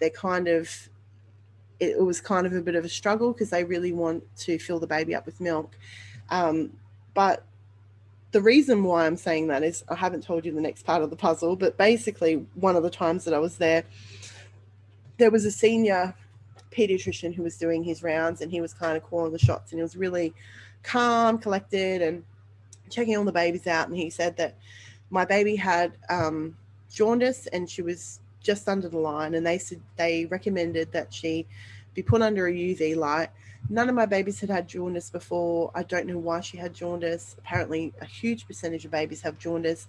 they're kind of, it was kind of a bit of a struggle because they really want to fill the baby up with milk. Um, but the reason why I'm saying that is I haven't told you the next part of the puzzle, but basically, one of the times that I was there, there was a senior pediatrician who was doing his rounds and he was kind of calling the shots and he was really calm, collected, and checking all the babies out. And he said that my baby had um, jaundice and she was just under the line, and they said they recommended that she be put under a UV light None of my babies had had jaundice before. I don't know why she had jaundice. Apparently, a huge percentage of babies have jaundice.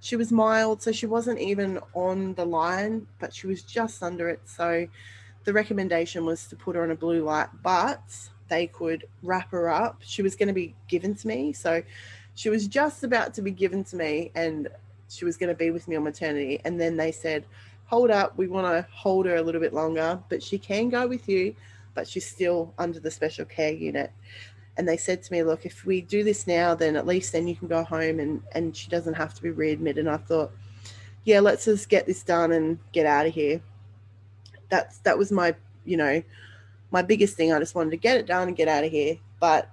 She was mild, so she wasn't even on the line, but she was just under it. So the recommendation was to put her on a blue light, but they could wrap her up. She was going to be given to me. So she was just about to be given to me, and she was going to be with me on maternity. And then they said, Hold up, we want to hold her a little bit longer, but she can go with you but she's still under the special care unit. And they said to me, look, if we do this now, then at least then you can go home and, and she doesn't have to be readmitted. And I thought, yeah, let's just get this done and get out of here. That's that was my, you know, my biggest thing. I just wanted to get it done and get out of here. But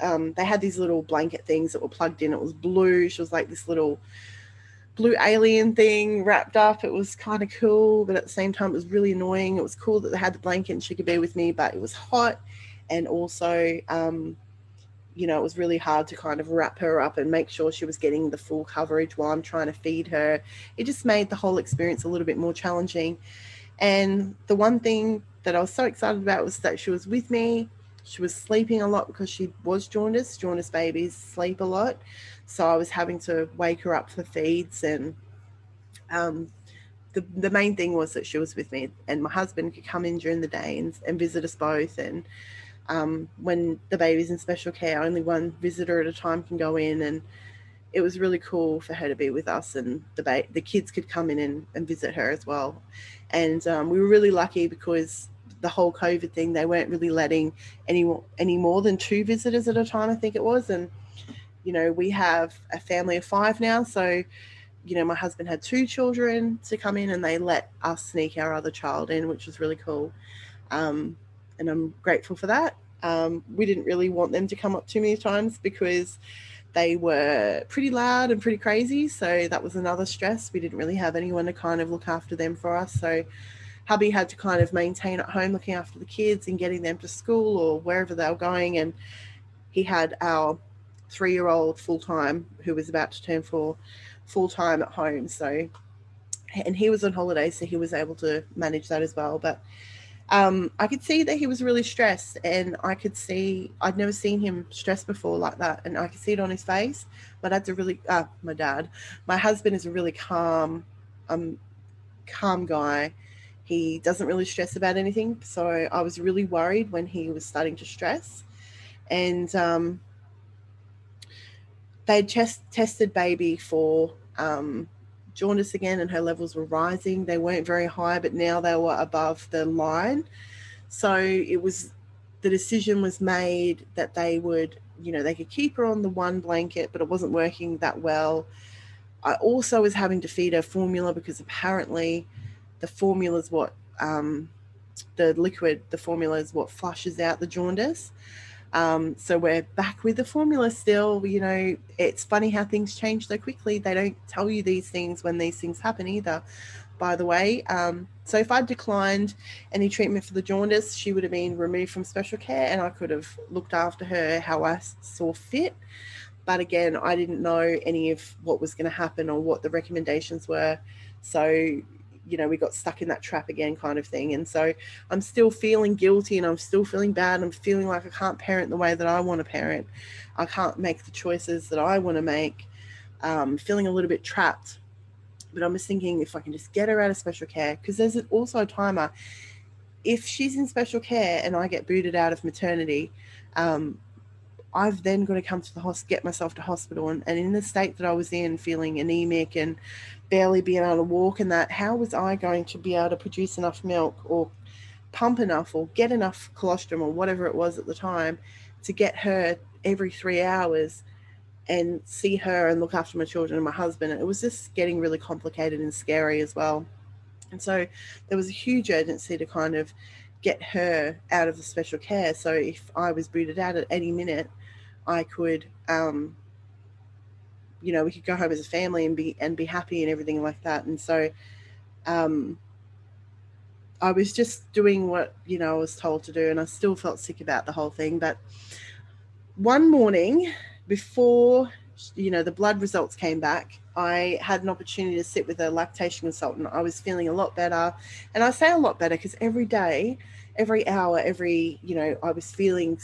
um, they had these little blanket things that were plugged in. It was blue. She was like this little blue alien thing wrapped up. It was kind of cool, but at the same time, it was really annoying. It was cool that they had the blanket and she could be with me, but it was hot. And also, um, you know, it was really hard to kind of wrap her up and make sure she was getting the full coverage while I'm trying to feed her. It just made the whole experience a little bit more challenging. And the one thing that I was so excited about was that she was with me. She was sleeping a lot because she was jaundice. Jaundice babies sleep a lot. So I was having to wake her up for feeds, and um, the the main thing was that she was with me, and my husband could come in during the day and, and visit us both. And um, when the baby's in special care, only one visitor at a time can go in, and it was really cool for her to be with us, and the ba- the kids could come in and, and visit her as well. And um, we were really lucky because the whole COVID thing, they weren't really letting any any more than two visitors at a time, I think it was, and you know, we have a family of five now. So, you know, my husband had two children to come in and they let us sneak our other child in, which was really cool. Um, and I'm grateful for that. Um, we didn't really want them to come up too many times because they were pretty loud and pretty crazy. So that was another stress. We didn't really have anyone to kind of look after them for us. So hubby had to kind of maintain at home looking after the kids and getting them to school or wherever they were going. And he had our three year old full time who was about to turn four full time at home. So, and he was on holiday, so he was able to manage that as well. But um, I could see that he was really stressed, and I could see I'd never seen him stressed before like that, and I could see it on his face. My dad's a really, uh, my dad, my husband is a really calm, um, calm guy. He doesn't really stress about anything, so I was really worried when he was starting to stress, and um, they just tested baby for um, jaundice again, and her levels were rising. They weren't very high, but now they were above the line. So it was the decision was made that they would, you know, they could keep her on the one blanket, but it wasn't working that well. I also was having to feed her formula because apparently the formula is what um, the liquid, the formula is what flushes out the jaundice. Um, so we're back with the formula still. You know, it's funny how things change so quickly. They don't tell you these things when these things happen either, by the way. Um, so if I'd declined any treatment for the jaundice, she would have been removed from special care and I could have looked after her how I saw fit. But again, I didn't know any of what was going to happen or what the recommendations were. So you know we got stuck in that trap again kind of thing. And so i'm still feeling guilty and i'm still feeling bad. I'm feeling like i can't parent the way that i want to parent. I can't make the choices that i want to make. Um, feeling a little bit trapped. But i'm just thinking if i can just get her out of special care because there's also a timer. If she's in special care and i get booted out of maternity um, I've then got to come to the hospital, get myself to hospital, and, and in the state that I was in, feeling anemic and barely being able to walk, and that, how was I going to be able to produce enough milk or pump enough or get enough colostrum or whatever it was at the time to get her every three hours and see her and look after my children and my husband? It was just getting really complicated and scary as well. And so there was a huge urgency to kind of get her out of the special care. So if I was booted out at any minute, I could um, you know we could go home as a family and be and be happy and everything like that. And so um i was just doing what you know i was told to do and i still felt sick about the whole thing. But one morning before you know the blood results came back i had an opportunity to sit with a lactation consultant. I was feeling a lot better. And i say a lot better because every day every hour every you know i was feeling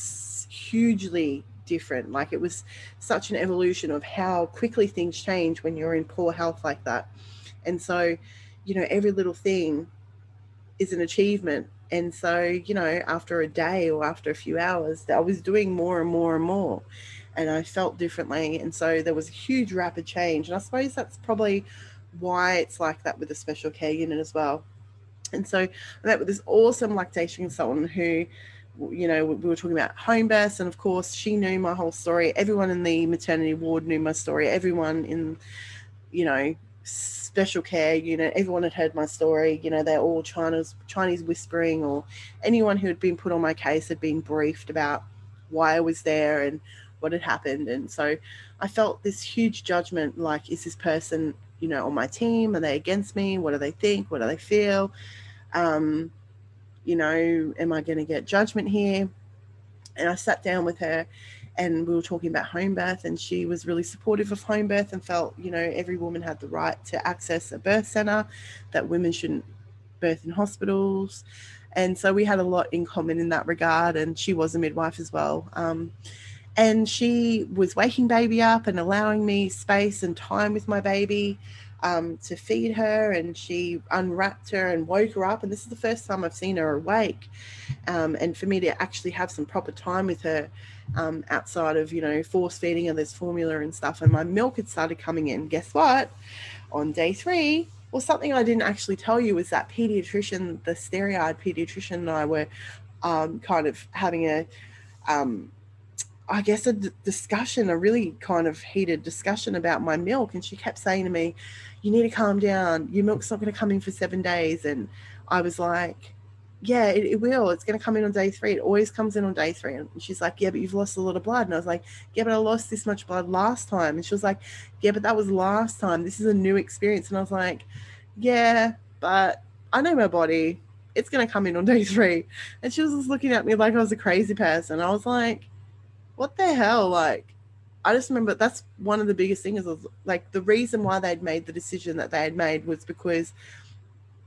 hugely different. Like it was such an evolution of how quickly things change when you're in poor health like that. And so, you know, every little thing is an achievement. And so, you know, after a day or after a few hours, I was doing more and more and more. And I felt differently. And so there was a huge rapid change. And I suppose that's probably why it's like that with the special care unit as well. And so I met with this awesome lactation consultant who you know, we were talking about home births, and of course, she knew my whole story. Everyone in the maternity ward knew my story. Everyone in, you know, special care unit, everyone had heard my story. You know, they're all Chinese Chinese whispering, or anyone who had been put on my case had been briefed about why I was there and what had happened. And so, I felt this huge judgment: like, is this person, you know, on my team? Are they against me? What do they think? What do they feel? Um, you know, am I going to get judgment here? And I sat down with her and we were talking about home birth and she was really supportive of home birth and felt, you know, every woman had the right to access a birth center, that women shouldn't birth in hospitals. And so we had a lot in common in that regard. And she was a midwife as well. Um, and she was waking baby up and allowing me space and time with my baby um, to feed her, and she unwrapped her and woke her up. And this is the first time I've seen her awake. Um, and for me to actually have some proper time with her um, outside of, you know, force feeding her this formula and stuff. And my milk had started coming in. Guess what? On day three, well, something I didn't actually tell you was that pediatrician, the eyed pediatrician, and I were um, kind of having a um, I guess a d- discussion, a really kind of heated discussion about my milk. And she kept saying to me, You need to calm down. Your milk's not going to come in for seven days. And I was like, Yeah, it, it will. It's going to come in on day three. It always comes in on day three. And she's like, Yeah, but you've lost a lot of blood. And I was like, Yeah, but I lost this much blood last time. And she was like, Yeah, but that was last time. This is a new experience. And I was like, Yeah, but I know my body. It's going to come in on day three. And she was just looking at me like I was a crazy person. I was like, what the hell? Like, I just remember that's one of the biggest things was like the reason why they'd made the decision that they had made was because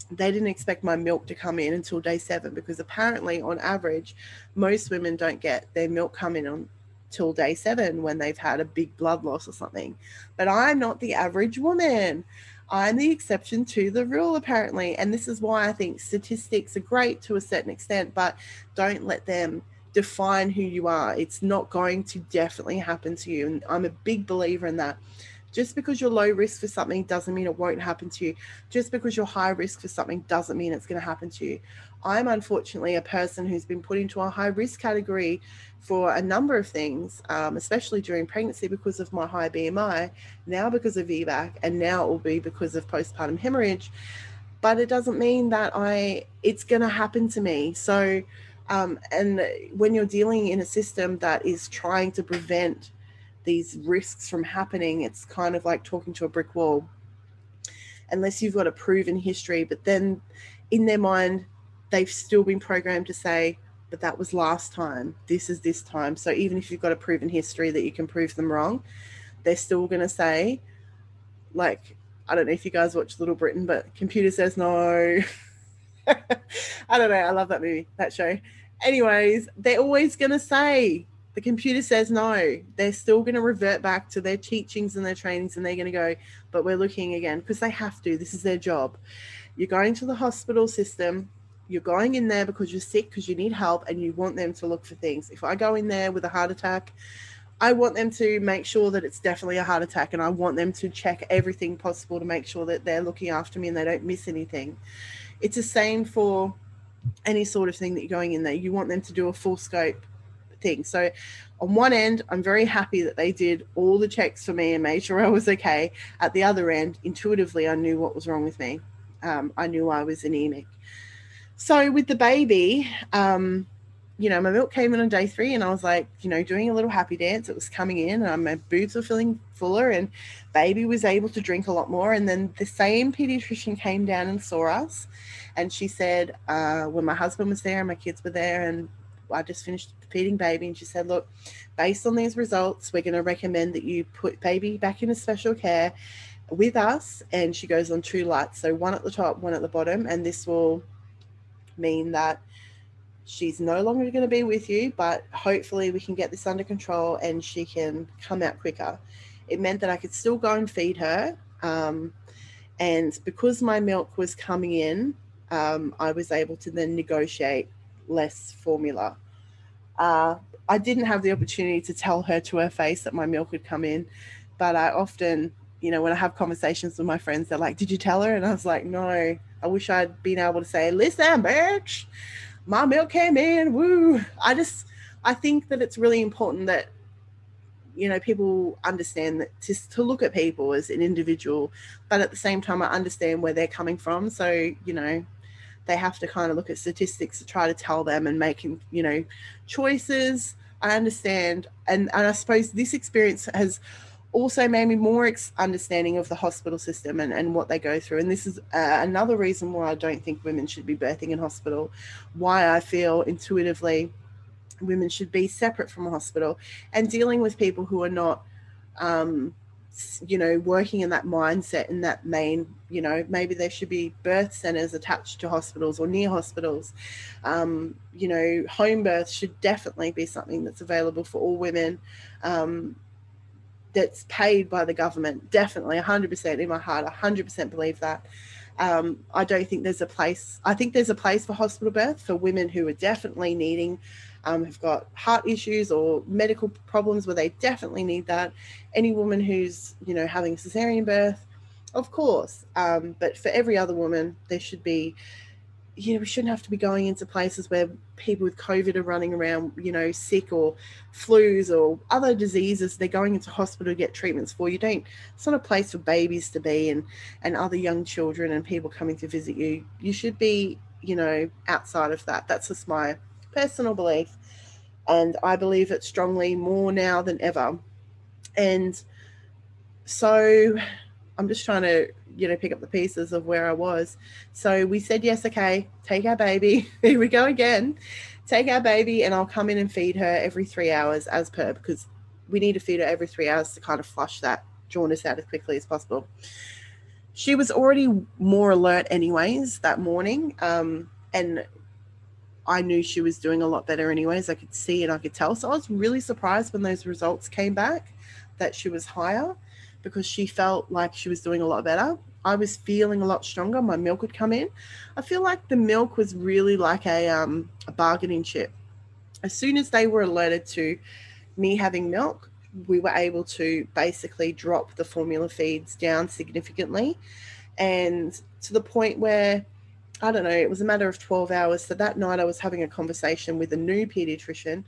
they didn't expect my milk to come in until day seven because apparently on average most women don't get their milk coming on till day seven when they've had a big blood loss or something. But i'm not the average woman. I'm the exception to the rule apparently. And this is why i think statistics are great to a certain extent but don't let them define who you are. It's not going to definitely happen to you. And I'm a big believer in that. Just because you're low risk for something doesn't mean it won't happen to you. Just because you're high risk for something doesn't mean it's going to happen to you. I'm unfortunately a person who's been put into a high risk category for a number of things, um, especially during pregnancy because of my high BMI, now because of VBAC, and now it will be because of postpartum hemorrhage. But it doesn't mean that I it's going to happen to me. So um, and when you're dealing in a system that is trying to prevent these risks from happening, it's kind of like talking to a brick wall. Unless you've got a proven history, but then in their mind, they've still been programmed to say, but that was last time, this is this time. So even if you've got a proven history that you can prove them wrong, they're still going to say, like, I don't know if you guys watch Little Britain, but computer says no. I don't know. I love that movie, that show. Anyways, they're always going to say, the computer says no. They're still going to revert back to their teachings and their trainings and they're going to go, but we're looking again because they have to. This is their job. You're going to the hospital system. You're going in there because you're sick, because you need help, and you want them to look for things. If I go in there with a heart attack, I want them to make sure that it's definitely a heart attack, and I want them to check everything possible to make sure that they're looking after me and they don't miss anything. It's the same for any sort of thing that you're going in there. You want them to do a full scope thing. So, on one end, I'm very happy that they did all the checks for me and made sure I was okay. At the other end, intuitively, I knew what was wrong with me. Um, I knew I was anemic. So, with the baby, um, you know, my milk came in on day three, and I was like, you know, doing a little happy dance. It was coming in, and my boobs were feeling fuller, and baby was able to drink a lot more. And then the same pediatrician came down and saw us, and she said, uh, when my husband was there and my kids were there, and I just finished feeding baby, and she said, look, based on these results, we're going to recommend that you put baby back into special care with us. And she goes on two lights, so one at the top, one at the bottom, and this will mean that she's no longer going to be with you, but hopefully we can get this under control and she can come out quicker. It meant that I could still go and feed her. Um, and because my milk was coming in, um, I was able to then negotiate less formula. Uh, I didn't have the opportunity to tell her to her face that my milk would come in, but I often, you know, when I have conversations with my friends, they're like, Did you tell her? And I was like, No, I wish I'd been able to say, Listen, bitch, my milk came in. Woo. I just, I think that it's really important that, you know, people understand that just to look at people as an individual, but at the same time, I understand where they're coming from. So, you know, they have to kind of look at statistics to try to tell them and making, you know, choices. I understand. And, and I suppose this experience has also made me more understanding of the hospital system and, and what they go through. And this is uh, another reason why I don't think women should be birthing in hospital, why I feel intuitively women should be separate from a hospital and dealing with people who are not, um, you know, working in that mindset in that main, you know, maybe there should be birth centers attached to hospitals or near hospitals. Um, you know, home birth should definitely be something that's available for all women. Um, that's paid by the government. Definitely, 100% in my heart, 100% believe that. Um, I don't think there's a place. I think there's a place for hospital birth for women who are definitely needing, um, have got heart issues or medical problems where they definitely need that. Any woman who's you know having cesarean birth, of course. Um, but for every other woman, there should be you know, we shouldn't have to be going into places where people with COVID are running around, you know, sick or flus or other diseases. They're going into hospital to get treatments for. You don't. It's not a place for babies to be and and other young children and people coming to visit you. You should be, you know, outside of that. That's just my personal belief, and I believe it strongly more now than ever. And so, I'm just trying to you know pick up the pieces of where I was. So we said yes, okay, take our baby. Here we go again. Take our baby, and I'll come in and feed her every three hours as per because we need to feed her every three hours to kind of flush that jaundice out as quickly as possible. She was already more alert, anyways, that morning, um, and I knew she was doing a lot better, anyways. I could see and I could tell. So I was really surprised when those results came back that she was higher because she felt like she was doing a lot better. I was feeling a lot stronger. My milk would come in. I feel like the milk was really like a, um, a bargaining chip. As soon as they were alerted to me having milk, we were able to basically drop the formula feeds down significantly. And to the point where, I don't know, it was a matter of 12 hours. So that night I was having a conversation with a new pediatrician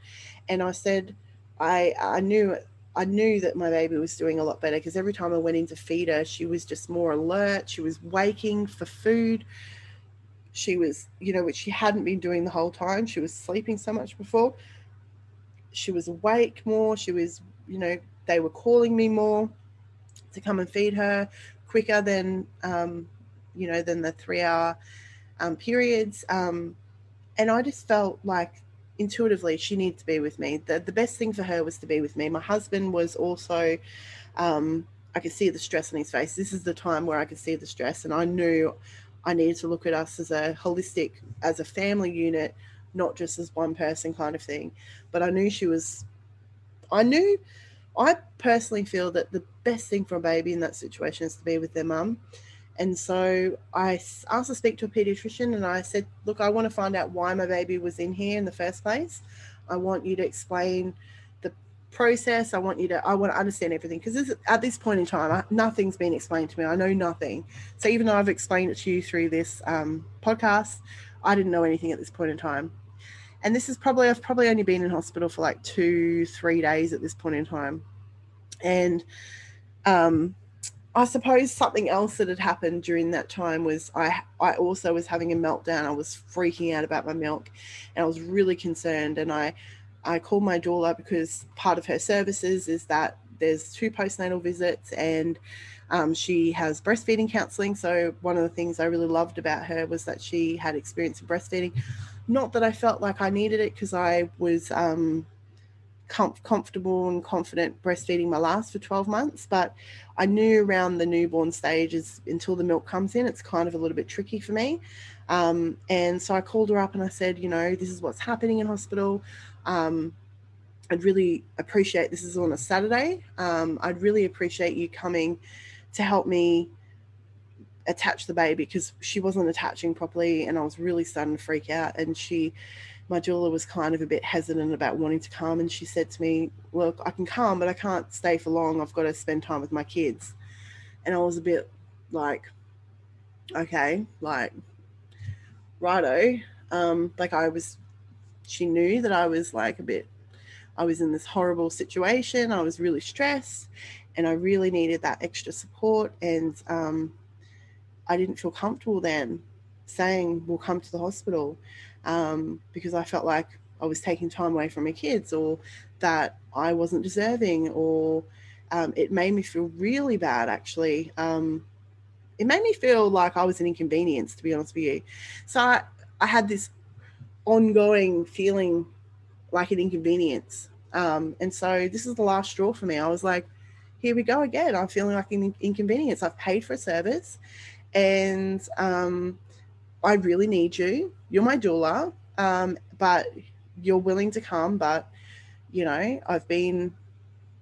and I said, I, I knew I knew that my baby was doing a lot better because every time I went in to feed her, she was just more alert. She was waking for food. She was, you know, which she hadn't been doing the whole time. She was sleeping so much before. She was awake more. She was, you know, they were calling me more to come and feed her quicker than, um, you know, than the three hour um, periods. Um, and I just felt like intuitively she needed to be with me. The, the best thing for her was to be with me. My husband was also, um, I could see the stress on his face. This is the time where I could see the stress, and I knew I needed to look at us as a holistic, as a family unit, not just as one person kind of thing. But I knew she was, I knew, I personally feel that the best thing for a baby in that situation is to be with their mum. And so I asked to speak to a pediatrician and I said, Look, I want to find out why my baby was in here in the first place. I want you to explain the process. I want you to, I want to understand everything because at this point in time, I, nothing's been explained to me. I know nothing. So even though I've explained it to you through this um, podcast, I didn't know anything at this point in time. And this is probably, I've probably only been in hospital for like two, three days at this point in time. And, um, I suppose something else that had happened during that time was I I also was having a meltdown. I was freaking out about my milk, and I was really concerned. And I I called my doula because part of her services is that there's two postnatal visits and um, she has breastfeeding counseling. So one of the things I really loved about her was that she had experience in breastfeeding. Not that I felt like I needed it because I was um, com- comfortable and confident breastfeeding my last for 12 months, but I knew around the newborn stages until the milk comes in, it's kind of a little bit tricky for me. Um, and so I called her up and I said, you know, this is what's happening in hospital. Um, I'd really appreciate this is on a Saturday. Um, I'd really appreciate you coming to help me attach the baby because she wasn't attaching properly and I was really starting to freak out. And she, my doula was kind of a bit hesitant about wanting to come. And she said to me, Look, I can come, but I can't stay for long. I've got to spend time with my kids. And I was a bit like, okay, like, righto. Um, like I was, she knew that I was like a bit, I was in this horrible situation. I was really stressed and I really needed that extra support. And um, I didn't feel comfortable then saying, We'll come to the hospital um, because I felt like I was taking time away from my kids or that I wasn't deserving or um, it made me feel really bad actually. Um, it made me feel like I was an inconvenience, to be honest with you. So I, I had this ongoing feeling like an inconvenience. Um, and so this is the last straw for me. I was like, here we go again. I'm feeling like an inconvenience. I've paid for a service and um, I really need you. You're my doula, um, but you're willing to come. But, you know, I've been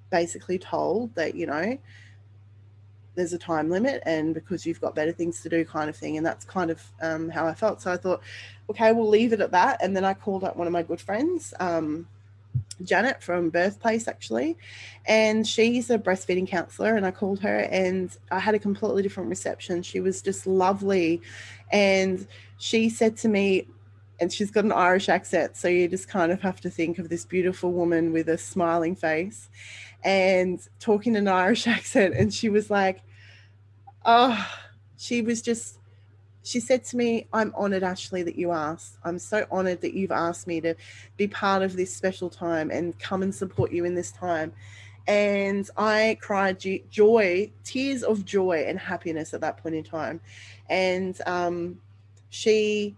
basically told that, you know, there's a time limit and because you've got better things to do kind of thing and that's kind of um, how i felt so i thought okay we'll leave it at that and then i called up one of my good friends um, Janet from Birthplace actually, and she's a breastfeeding counselor. And I called her, and I had a completely different reception. She was just lovely, and she said to me, and she's got an Irish accent, so you just kind of have to think of this beautiful woman with a smiling face, and talking in an Irish accent. And she was like, "Oh," she was just she said to me, I'm honored, Ashley, that you asked. I'm so honored that you've asked me to be part of this special time and come and support you in this time. And I cried joy, tears of joy and happiness at that point in time. And um, she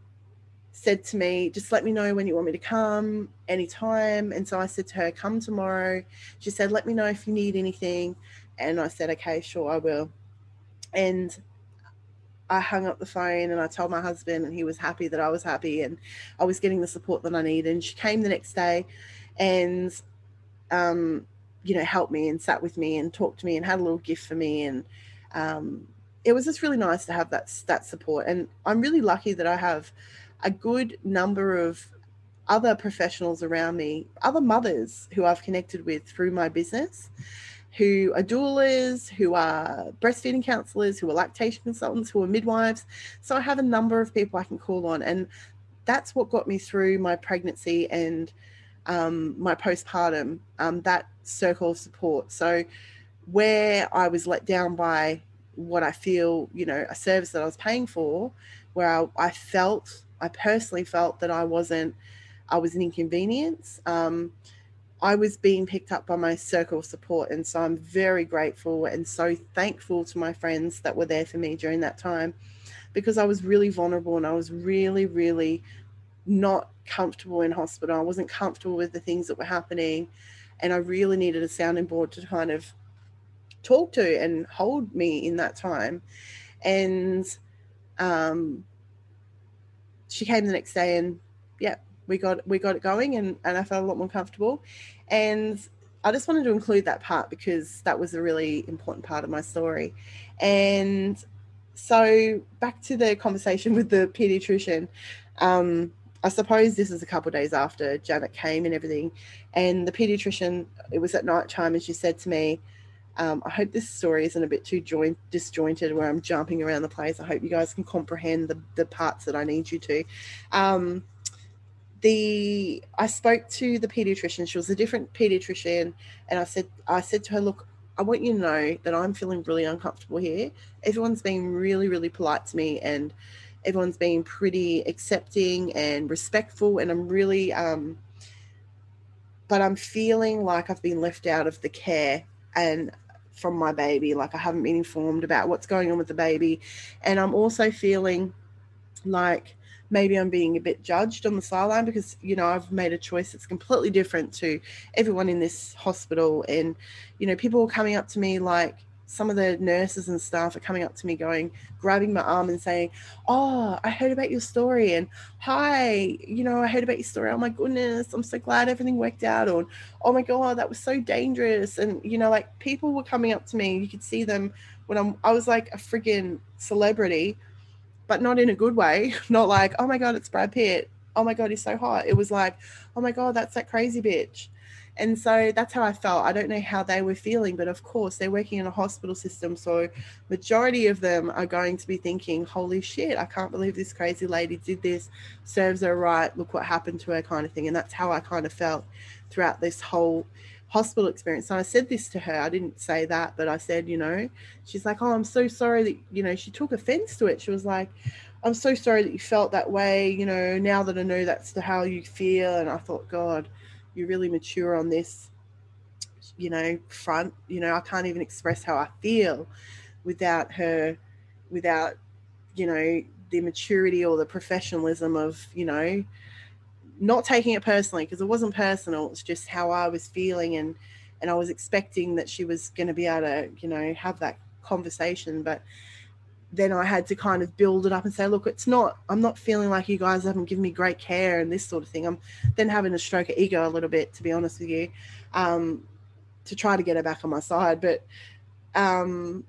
said to me, just let me know when you want me to come anytime. And so I said to her, come tomorrow. She said, let me know if you need anything. And I said, okay, sure, I will. And I hung up the phone and I told my husband, and he was happy that I was happy and I was getting the support that I needed. And she came the next day and, um, you know, helped me and sat with me and talked to me and had a little gift for me. And um, it was just really nice to have that, that support. And I'm really lucky that I have a good number of other professionals around me, other mothers who I've connected with through my business who are doulas, who are breastfeeding counselors, who are lactation consultants, who are midwives. So I have a number of people I can call on. And that's what got me through my pregnancy and um, my postpartum, um, that circle of support. So where I was let down by what I feel, you know, a service that I was paying for, where I, I felt, I personally felt that I wasn't, I was an inconvenience. Um, I was being picked up by my circle of support. And so I'm very grateful and so thankful to my friends that were there for me during that time because I was really vulnerable and I was really, really not comfortable in hospital. I wasn't comfortable with the things that were happening. And I really needed a sounding board to kind of talk to and hold me in that time. And um, she came the next day and, yeah, we got we got it going and, and I felt a lot more comfortable. And I just wanted to include that part because that was a really important part of my story. And so back to the conversation with the pediatrician. Um, I suppose this is a couple days after Janet came and everything. And the pediatrician, it was at night time, and she said to me, um, I hope this story isn't a bit too joint, disjointed where I'm jumping around the place. I hope you guys can comprehend the, the parts that I need you to. Um, the I spoke to the pediatrician. She was a different pediatrician, and I said I said to her, "Look, I want you to know that I'm feeling really uncomfortable here. Everyone's been really, really polite to me and everyone's been pretty accepting and respectful. And I'm really, um, but I'm feeling like I've been left out of the care and from my baby. Like I haven't been informed about what's going on with the baby. And I'm also feeling like maybe I'm being a bit judged on the sideline because, you know, I've made a choice that's completely different to everyone in this hospital. And, you know, people are coming up to me like, some of the nurses and staff are coming up to me going grabbing my arm and saying oh i heard about your story and hi you know i heard about your story oh my goodness i'm so glad everything worked out or oh my god that was so dangerous and you know like people were coming up to me you could see them when i'm i was like a friggin celebrity but not in a good way not like oh my god it's brad pitt oh my god he's so hot it was like oh my god that's that crazy bitch and so that's how I felt. I don't know how they were feeling, but of course they're working in a hospital system. So majority of them are going to be thinking, holy shit, I can't believe this crazy lady did this, serves her right, look what happened to her kind of thing. And that's how I kind of felt throughout this whole hospital experience. And I said this to her. I didn't say that, but I said, you know, she's like, oh, I'm so sorry that, you know, she took offense to it. She was like, I'm so sorry that you felt that way. You know, now that I know that's the, how you feel. And I thought, God, you're really mature on this you know front you know i can't even express how i feel without her without you know the maturity or the professionalism of you know not taking it personally because it wasn't personal it's just how i was feeling and and i was expecting that she was going to be able to you know have that conversation but then I had to kind of build it up and say, look, it's not, I'm not feeling like you guys haven't given me great care and this sort of thing. I'm then having a stroke of ego a little bit, to be honest with you, um, to try to get her back on my side. But um,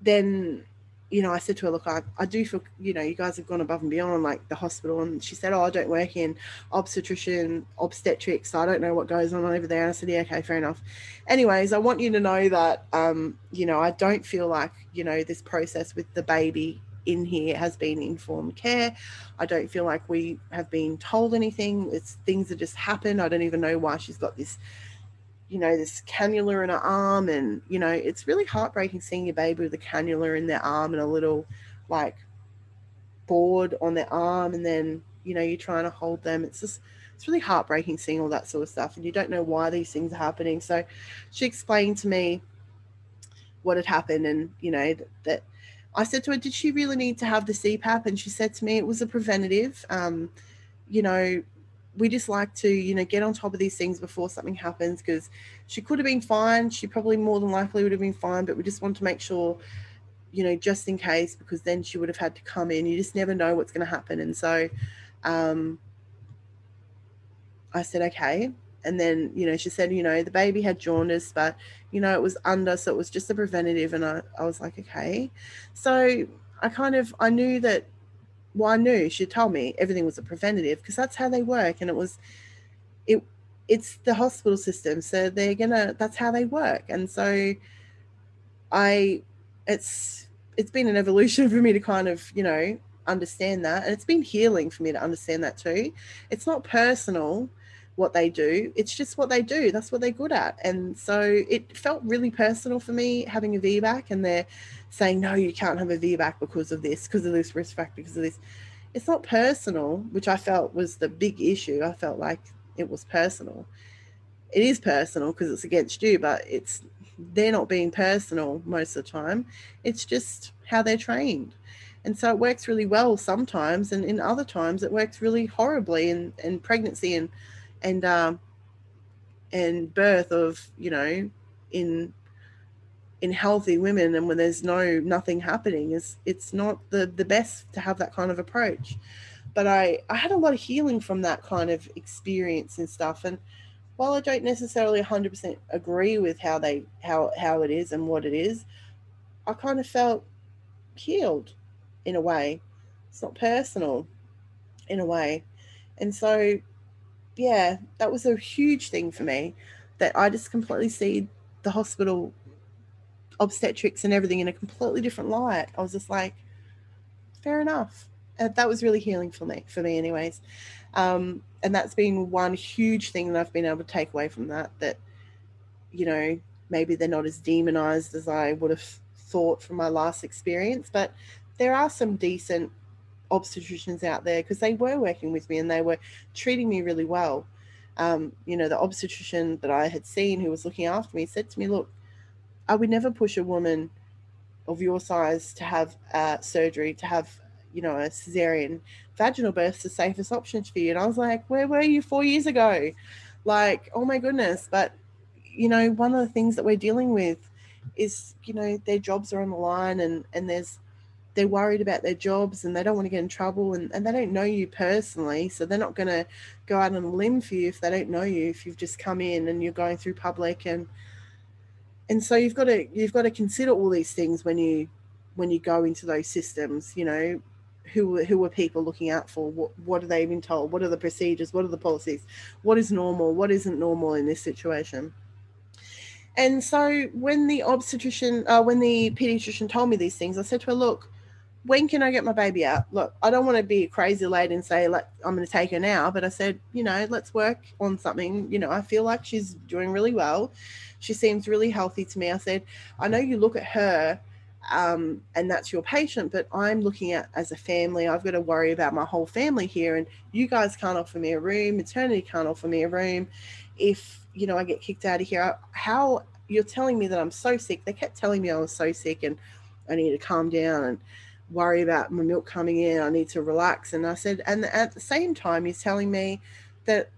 then you know, I said to her, look, I, I do feel, you know, you guys have gone above and beyond like the hospital. And she said, oh, I don't work in obstetrician, obstetrics. So I don't know what goes on over there. And I said, yeah, okay, fair enough. Anyways, I want you to know that, um, you know, I don't feel like, you know, this process with the baby in here has been informed care. I don't feel like we have been told anything. It's things that just happened. I don't even know why she's got this you know, this cannula in her arm. And, you know, it's really heartbreaking seeing your baby with a cannula in their arm and a little like board on their arm. And then, you know, you're trying to hold them. It's just, it's really heartbreaking seeing all that sort of stuff. And you don't know why these things are happening. So she explained to me what had happened and, you know, that, that I said to her, did she really need to have the CPAP? And she said to me, it was a preventative. Um, you know, we just like to, you know, get on top of these things before something happens because she could have been fine. She probably more than likely would have been fine, but we just want to make sure, you know, just in case, because then she would have had to come in. You just never know what's going to happen. And so um, I said, okay. And then, you know, she said, you know, the baby had jaundice, but, you know, it was under, so it was just a preventative. And I, I was like, okay. So I kind of, I knew that knew she told me everything was a preventative because that's how they work, and it was, it, it's the hospital system, so they're gonna. That's how they work, and so, I, it's it's been an evolution for me to kind of you know understand that, and it's been healing for me to understand that too. It's not personal what they do. It's just what they do. That's what they're good at. And so it felt really personal for me having a VBAC and they're saying, no, you can't have a VBAC because of this, because of this risk factor, because of this. It's not personal, which I felt was the big issue. I felt like it was personal. It is personal because it's against you, but it's they're not being personal most of the time. It's just how they're trained. And so it works really well sometimes, and in other times it works really horribly in, in pregnancy and and um, and birth of you know in in healthy women and when there's no nothing happening is it's not the the best to have that kind of approach. But i i had a lot of healing from that kind of experience and stuff. And while i don't necessarily 100% agree with how they how how it is and what it is i kind of felt healed in a way. It's not personal in a way. And so yeah, that was a huge thing for me that I just completely see the hospital obstetrics and everything in a completely different light. I was just like, fair enough. And that was really healing for me, for me, anyways. Um, and that's been one huge thing that I've been able to take away from that. That, you know, maybe they're not as demonized as I would have thought from my last experience, but there are some decent obstetricians out there because they were working with me and they were treating me really well. Um, you know, the obstetrician that I had seen who was looking after me said to me, Look, I would never push a woman of your size to have uh, surgery, to have, you know, a cesarean. Vaginal birth's the safest option for you. And I was like, Where were you four years ago? Like, oh my goodness. But, you know, one of the things that we're dealing with is, you know, their jobs are on the line and, and there's, they're worried about their jobs and they don't want to get in trouble and, and they don't know you personally. So they're not going to go out on a limb for you if they don't know you, if you've just come in and you're going through public and, and so you've got to, you've got to consider all these things when you, when you go into those systems, you know, who, who are people looking out for? What, what are they being told? What are the procedures? What are the policies? What is normal? What isn't normal in this situation? And so when the obstetrician, uh, when the pediatrician told me these things, I said to her, look, when can I get my baby out? Look, I don't want to be a crazy lady and say, like, I'm going to take her now. But I said, you know, let's work on something. You know, I feel like she's doing really well. She seems really healthy to me. I said, I know you look at her um, and that's your patient, but I'm looking at as a family. I've got to worry about my whole family here. And you guys can't offer me a room. Maternity can't offer me a room. If, you know, I get kicked out of here, how you're telling me that I'm so sick. They kept telling me I was so sick and I need to calm down. And, worry about my milk coming in. I need to relax. And I said, and at the same time, he's telling me that,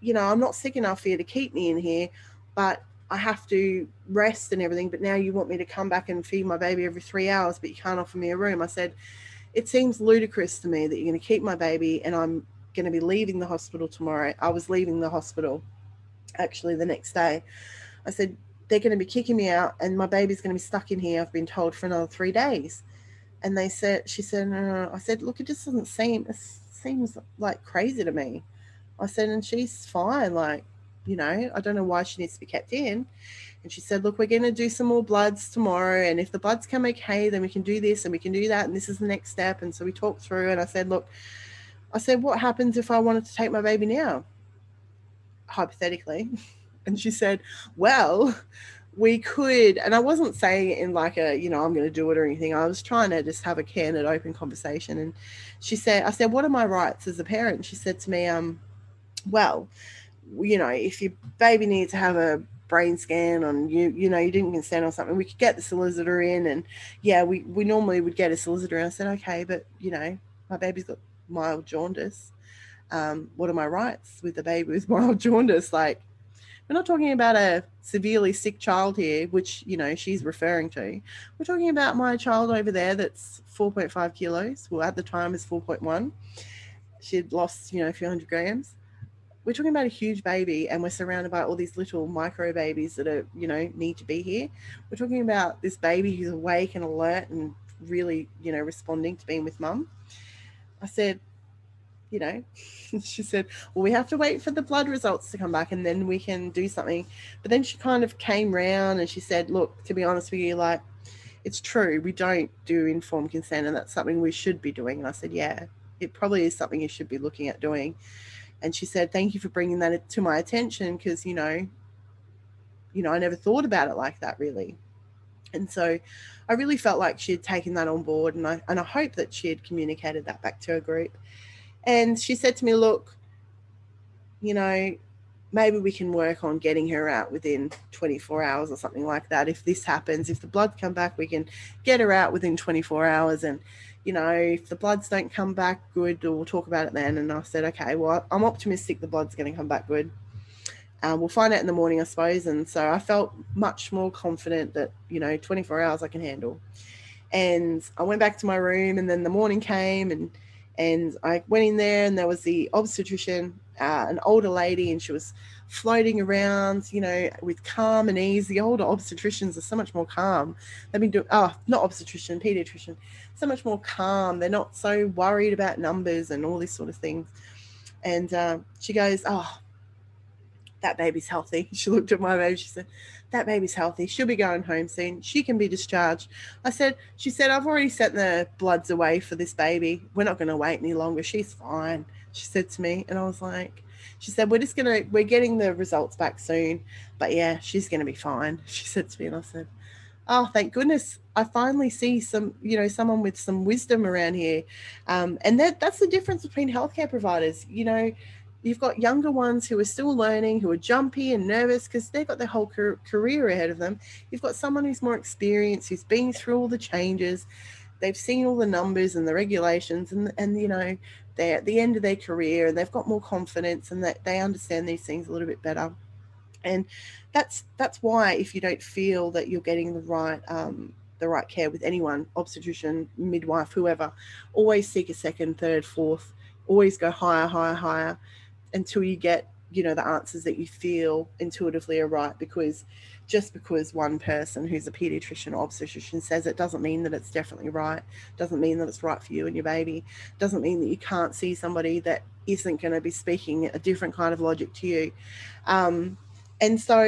you know, I'm not sick enough for you to keep me in here, but I have to rest and everything. But now you want me to come back and feed my baby every three hours, but you can't offer me a room. I said, it seems ludicrous to me that you're going to keep my baby and I'm going to be leaving the hospital tomorrow. I was leaving the hospital actually the next day. I said, they're going to be kicking me out and my baby's going to be stuck in here, I've been told, for another three days and they said she said no, no, no. i said look it just doesn't seem it seems like crazy to me. I said and she's fine like you know i don't know why she needs to be kept in. And she said look we're going to do some more bloods tomorrow and if the bloods come okay then we can do this and we can do that and this is the next step. And so we talked through and i said look i said what happens if i wanted to take my baby now? Hypothetically. And she said well we could, and I wasn't saying in like a, you know, I'm going to do it or anything. I was trying to just have a candid, open conversation. And she said, I said, what are my rights as a parent? She said to me, um, well, you know, if your baby needs to have a brain scan on you, you know, you didn't consent or something, we could get the solicitor in. And yeah, we, we normally would get a solicitor. And I said, okay, but you know, my baby's got mild jaundice. Um, what are my rights with the baby with mild jaundice? Like, we're not talking about a severely sick child here, which, you know, she's referring to. We're talking about my child over there that's 4.5 kilos. Well, at the time is 4.1. She'd lost, you know, a few hundred grams. We're talking about a huge baby, and we're surrounded by all these little micro babies that are, you know, need to be here. We're talking about this baby who's awake and alert and really, you know, responding to being with mum. I said, you know, she said, well, we have to wait for the blood results to come back and then we can do something. But then she kind of came round and she said, look, to be honest with you, like, it's true, we don't do informed consent and that's something we should be doing. And I said, yeah, it probably is something you should be looking at doing. And she said, thank you for bringing that to my attention because, you know, you know, I never thought about it like that really. And so I really felt like she had taken that on board and I, and I hope that she had communicated that back to her group and she said to me, Look, you know, maybe we can work on getting her out within 24 hours or something like that. If this happens, if the blood come back, we can get her out within 24 hours. And, you know, if the bloods don't come back good, we'll talk about it then. And I said, okay, well, I'm optimistic the blood's going to come back good. Uh, we'll find out in the morning, I suppose. And so I felt much more confident that, you know, 24 hours I can handle. And I went back to my room and then the morning came and, and I went in there, and there was the obstetrician, uh, an older lady, and she was floating around, you know, with calm and ease. The older obstetricians are so much more calm. They've been doing, oh, not obstetrician, pediatrician, so much more calm. They're not so worried about numbers and all this sort of thing. And uh, she goes, oh, that baby's healthy. She looked at my baby. She said, that baby's healthy. She'll be going home soon. She can be discharged. I said, she said, I've already sent the bloods away for this baby. We're not going to wait any longer. She's fine. She said to me. And I was like, she said, we're just going to, we're getting the results back soon. But yeah, she's going to be fine. She said to me, and I said, oh, thank goodness. I finally see some, you know, someone with some wisdom around here. Um, and that that's the difference between healthcare providers. You know, you've got younger ones who are still learning, who are jumpy and nervous because they've got their whole career ahead of them. You've got someone who's more experienced, who's been through all the changes. They've seen all the numbers and the regulations, and and you know they're at the end of their career and they've got more confidence and that they understand these things a little bit better. And that's that's why if you don't feel that you're getting the right um, the right care with anyone, obstetrician, midwife, whoever, always seek a second, third, fourth. Always go higher, higher, higher until you get you know the answers that you feel intuitively are right because just because one person who's a pediatrician or obstetrician says it doesn't mean that it's definitely right doesn't mean that it's right for you and your baby doesn't mean that you can't see somebody that isn't going to be speaking a different kind of logic to you. Um, and so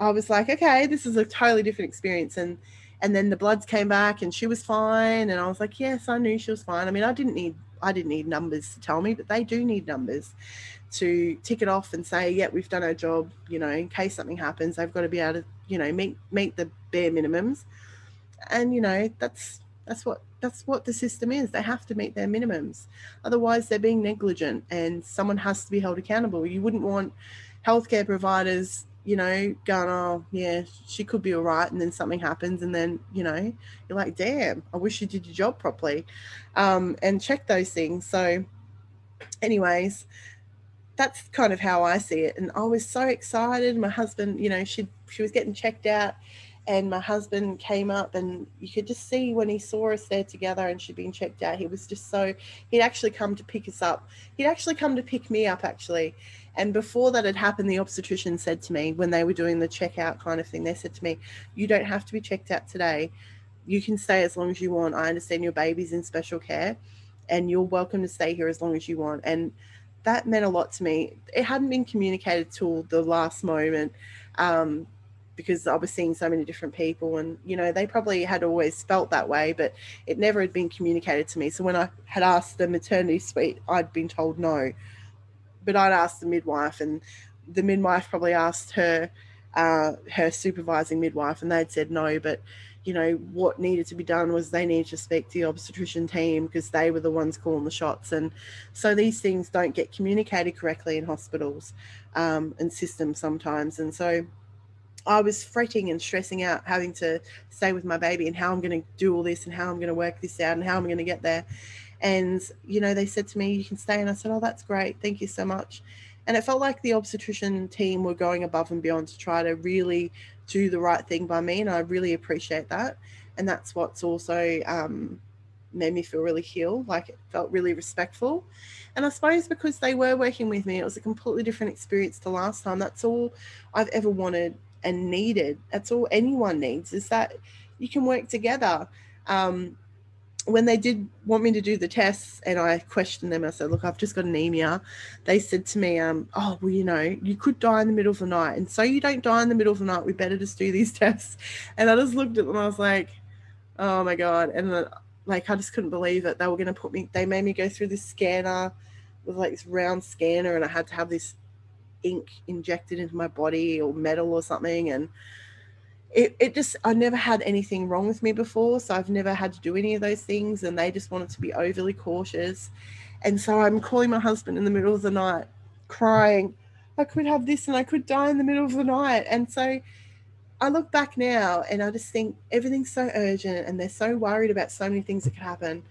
i was like okay this is a totally different experience. And and then the bloods came back and she was fine. And i was like yes i knew she was fine. I mean i didn't need I didn't need numbers to tell me, but they do need numbers to tick it off and say, yeah, we've done our job. You know, in case something happens, they've got to be able to, you know, meet meet the bare minimums. And you know, that's that's what that's what the system is. They have to meet their minimums. Otherwise, they're being negligent, and someone has to be held accountable. You wouldn't want healthcare providers you know, going, oh, yeah, she could be all right. And then something happens. And then, you know, you're like, damn, I wish you did your job properly um, and check those things. So, anyways, that's kind of how I see it. And I was so excited. My husband, you know, she, she was getting checked out. And my husband came up, and you could just see when he saw us there together and she'd been checked out, he was just so, he'd actually come to pick us up. He'd actually come to pick me up, actually and before that had happened, the obstetrician said to me when they were doing the checkout kind of thing, they said to me, You don't have to be checked out today. You can stay as long as you want. I understand your baby's in special care and you're welcome to stay here as long as you want. And that meant a lot to me. It hadn't been communicated till the last moment. Um, because I was seeing so many different people, and you know, they probably had always felt that way, but it never had been communicated to me. So when I had asked the maternity suite, I'd been told no but I'd asked the midwife, and the midwife probably asked her uh, her supervising midwife, and they'd said no. But you know what needed to be done was they needed to speak to the obstetrician team because they were the ones calling the shots, and so these things don't get communicated correctly in hospitals um, and systems sometimes, and so. I was fretting and stressing out having to stay with my baby and how I'm going to do all this and how I'm going to work this out and how I'm going to get there. And, you know, they said to me, you can stay. And I said, oh, that's great. Thank you so much. And it felt like the obstetrician team were going above and beyond to try to really do the right thing by me. And I really appreciate that. And that's what's also um, made me feel really healed. Like it felt really respectful. And I suppose because they were working with me, it was a completely different experience to last time. That's all I've ever wanted and needed. That's all anyone needs is that you can work together. Um, when they did want me to do the tests and I questioned them, I said, Look, I've just got anemia. They said to me, um, Oh, well, you know, you could die in the middle of the night. And so you don't die in the middle of the night, we better just do these tests. And I just looked at them, I was like, Oh my God. And then, like, I just couldn't believe it. They were going to put me, they made me go through this scanner with like this round scanner, and I had to have this ink injected into my body or metal or something. And it, it just i never had anything wrong with me before so i've never had to do any of those things and they just wanted to be overly cautious. And so i'm calling my husband in the middle of the night crying i could have this and i could die in the middle of the night. And so i look back now and i just think everything's so urgent and they're so worried about so many things that could happen.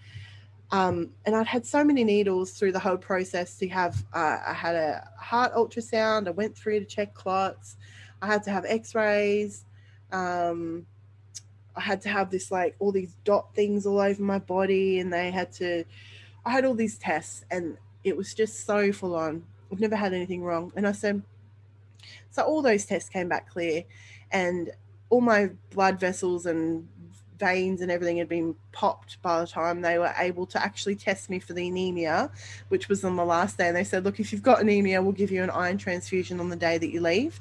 Um, and I'd had so many needles through the whole process to have, uh, I had a heart ultrasound, I went through to check clots, I had to have x rays, um, I had to have this like all these dot things all over my body, and they had to. I had all these tests, and it was just so full on. I've never had anything wrong, and I said, so all those tests came back clear, and all my blood vessels and veins and everything had been popped by the time they were able to actually test me for the anemia, which was on the last day. And they said, Look, if you've got anemia, we'll give you an iron transfusion on the day that you leave.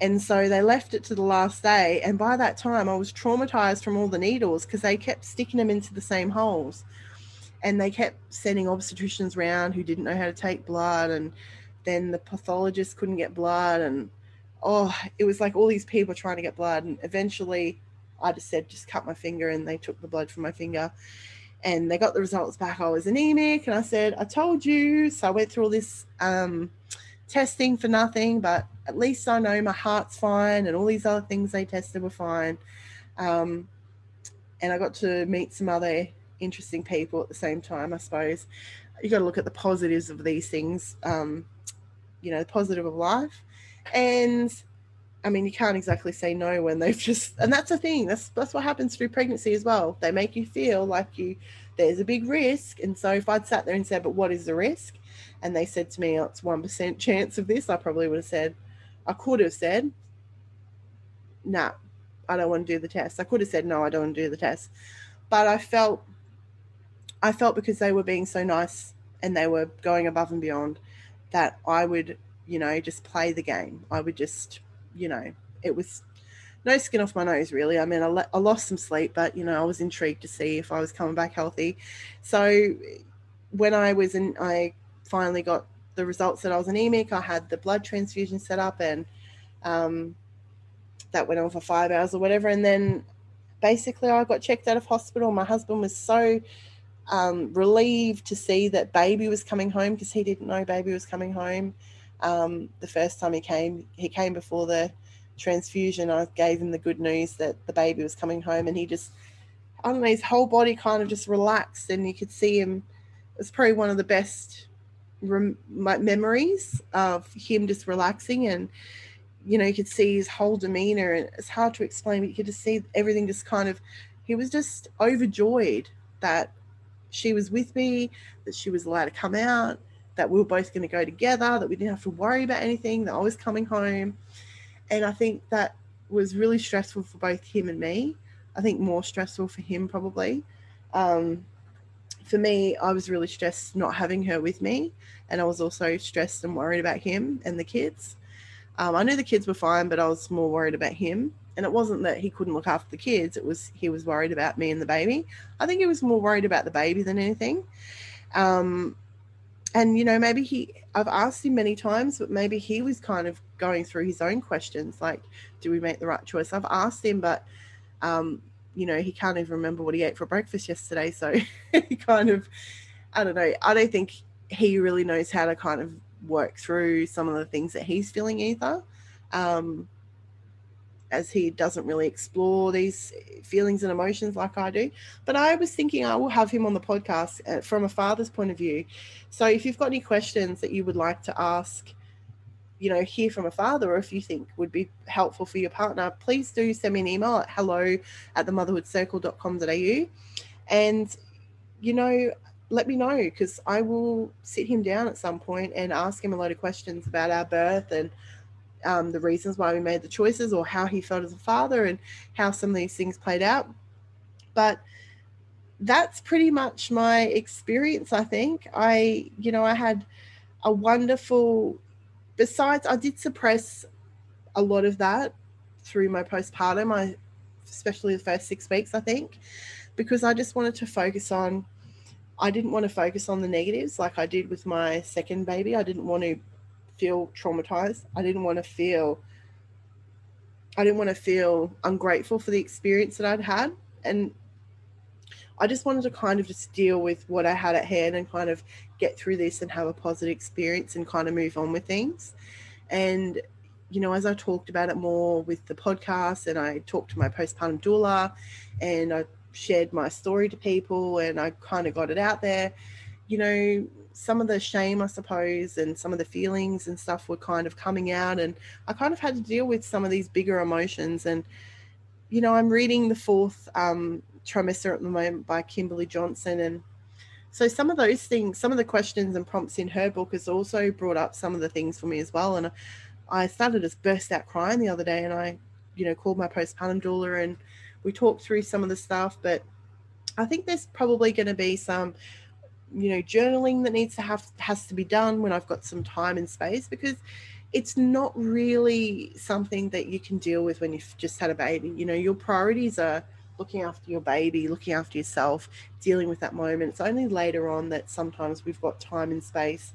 And so they left it to the last day. And by that time, I was traumatized from all the needles because they kept sticking them into the same holes. And they kept sending obstetricians around who didn't know how to take blood. And then the pathologist couldn't get blood. And oh, it was like all these people trying to get blood. And eventually, I just said, just cut my finger. And they took the blood from my finger. And they got the results back. I was anemic. And I said, I told you. So I went through all this um, testing for nothing, but at least I know my heart's fine and all these other things they tested were fine. Um, and I got to meet some other interesting people at the same time, I suppose. You got to look at the positives of these things, um, you know, the positive of life. And I mean, you can't exactly say no when they've just, and that's the thing. That's that's what happens through pregnancy as well. They make you feel like you there's a big risk. And so if I'd sat there and said, "But what is the risk?" And they said to me, oh, "It's one percent chance of this," I probably would have said, I could have said, no, nah, I don't want to do the test. I could have said, no, I don't want to do the test. But I felt, I felt because they were being so nice and they were going above and beyond that I would, you know, just play the game. I would just, you know, it was no skin off my nose, really. I mean, I, I lost some sleep, but, you know, I was intrigued to see if I was coming back healthy. So when I was in, I finally got the results that I was anemic. I had the blood transfusion set up and um, that went on for five hours or whatever. And then basically I got checked out of hospital. My husband was so um, relieved to see that baby was coming home because he didn't know baby was coming home. Um, the first time he came, he came before the transfusion. I gave him the good news that the baby was coming home and he just, I don't know, his whole body kind of just relaxed and you could see him. It was probably one of the best rem- memories of him just relaxing and you know you could see his whole demeanor. And it's hard to explain but you could just see everything just kind of he was just overjoyed that she was with me that she was allowed to come out that we were both going to go together that we didn't have to worry about anything that i was coming home. And i think that was really stressful for both him and me. I think more stressful for him probably. Um, for me, I was really stressed not having her with me. And I was also stressed and worried about him and the kids. Um, I knew the kids were fine, but I was more worried about him. And it wasn't that he couldn't look after the kids, it was he was worried about me and the baby. I think he was more worried about the baby than anything. Um, and, you know, maybe he, I've asked him many times, but maybe he was kind of going through his own questions like, do we make the right choice? I've asked him, but um, you know, he can't even remember what he ate for breakfast yesterday. So he kind of, I don't know, I don't think he really knows how to kind of work through some of the things that he's feeling either. Um, as he doesn't really explore these feelings and emotions like I do. But I was thinking I will have him on the podcast uh, from a father's point of view. So if you've got any questions that you would like to ask you know hear from a father or if you think would be helpful for your partner please do send me an email at hello at the motherhoodcircle.com.au and you know let me know because i will sit him down at some point and ask him a lot of questions about our birth and um, the reasons why we made the choices or how he felt as a father and how some of these things played out. But that's pretty much my experience i think. I you know i had a wonderful besides, I did suppress a lot of that through my postpartum, I, especially the first six weeks, I think, because I just wanted to focus on, I didn't want to focus on the negatives like I did with my second baby. I didn't want to feel traumatized. I didn't want to feel, I didn't want to feel ungrateful for the experience that I'd had. And I just wanted to kind of just deal with what I had at hand and kind of get through this and have a positive experience and kind of move on with things. And, you know, as I talked about it more with the podcast and I talked to my postpartum doula and I shared my story to people and I kind of got it out there, you know, some of the shame, I suppose, and some of the feelings and stuff were kind of coming out. And I kind of had to deal with some of these bigger emotions. And, you know, I'm reading the fourth um, trimester at the moment by Kimberly Johnson. And so some of those things, some of the questions and prompts in her book has also brought up some of the things for me as well. And I started to burst out crying the other day and I, you know, called my postpartum doula and we talked through some of the stuff, but I think there's probably going to be some you know journaling that needs to have has to be done when I've got some time and space because it's not really something that you can deal with when you've just had a baby. You know, your priorities are looking after your baby, looking after yourself, dealing with that moment. It's only later on that sometimes we've got time and space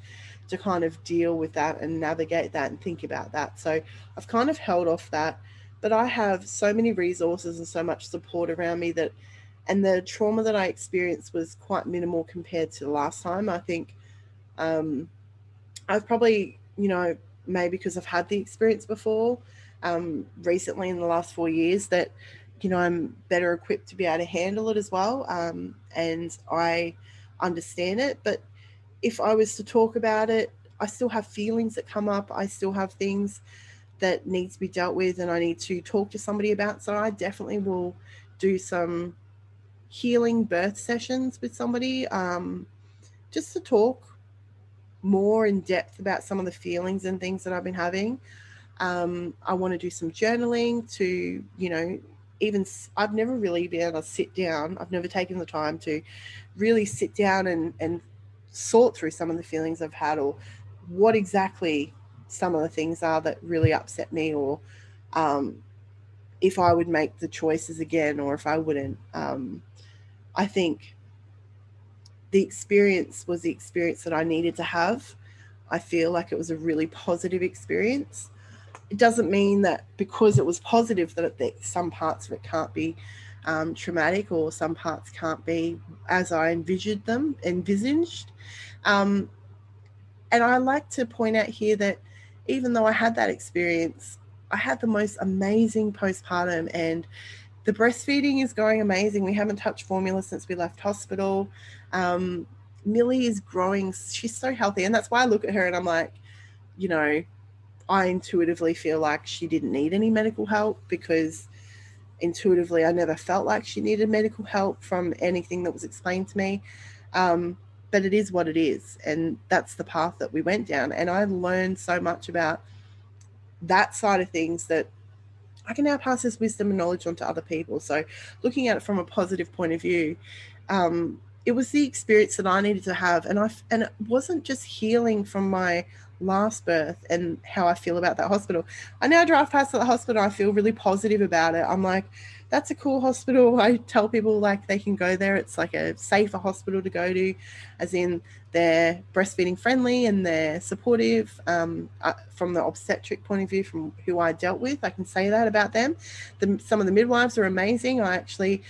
to kind of deal with that and navigate that and think about that. So I've kind of held off that, but I have so many resources and so much support around me that and the trauma that I experienced was quite minimal compared to last time. I think um, I've probably, you know, maybe because I've had the experience before um, recently in the last four years that, you know, I'm better equipped to be able to handle it as well. Um, and I understand it. But if I was to talk about it, I still have feelings that come up. I still have things that need to be dealt with and I need to talk to somebody about. So I definitely will do some healing birth sessions with somebody um, just to talk more in depth about some of the feelings and things that I've been having. Um, I want to do some journaling to, you know, even I've never really been able to sit down. I've never taken the time to really sit down and, and sort through some of the feelings I've had or what exactly some of the things are that really upset me or um, if I would make the choices again or if I wouldn't. Um, I think the experience was the experience that I needed to have. I feel like it was a really positive experience. It doesn't mean that because it was positive that, it, that some parts of it can't be um, traumatic or some parts can't be as I envisioned them, envisaged. Um, and I like to point out here that even though I had that experience, I had the most amazing postpartum and the breastfeeding is going amazing. We haven't touched formula since we left hospital. Um, Millie is growing. She's so healthy. And that's why I look at her and I'm like, you know, I intuitively feel like she didn't need any medical help because intuitively I never felt like she needed medical help from anything that was explained to me. Um, but it is what it is. And that's the path that we went down. And I learned so much about that side of things that I can now pass this wisdom and knowledge on to other people. So, looking at it from a positive point of view, um, it was the experience that I needed to have, and I and it wasn't just healing from my last birth and how I feel about that hospital. I now drive past the hospital. I feel really positive about it. I'm like, that's a cool hospital. I tell people like they can go there. It's like a safer hospital to go to, as in they're breastfeeding friendly and they're supportive. Um, uh, from the obstetric point of view, from who I dealt with, I can say that about them. The, some of the midwives are amazing. I actually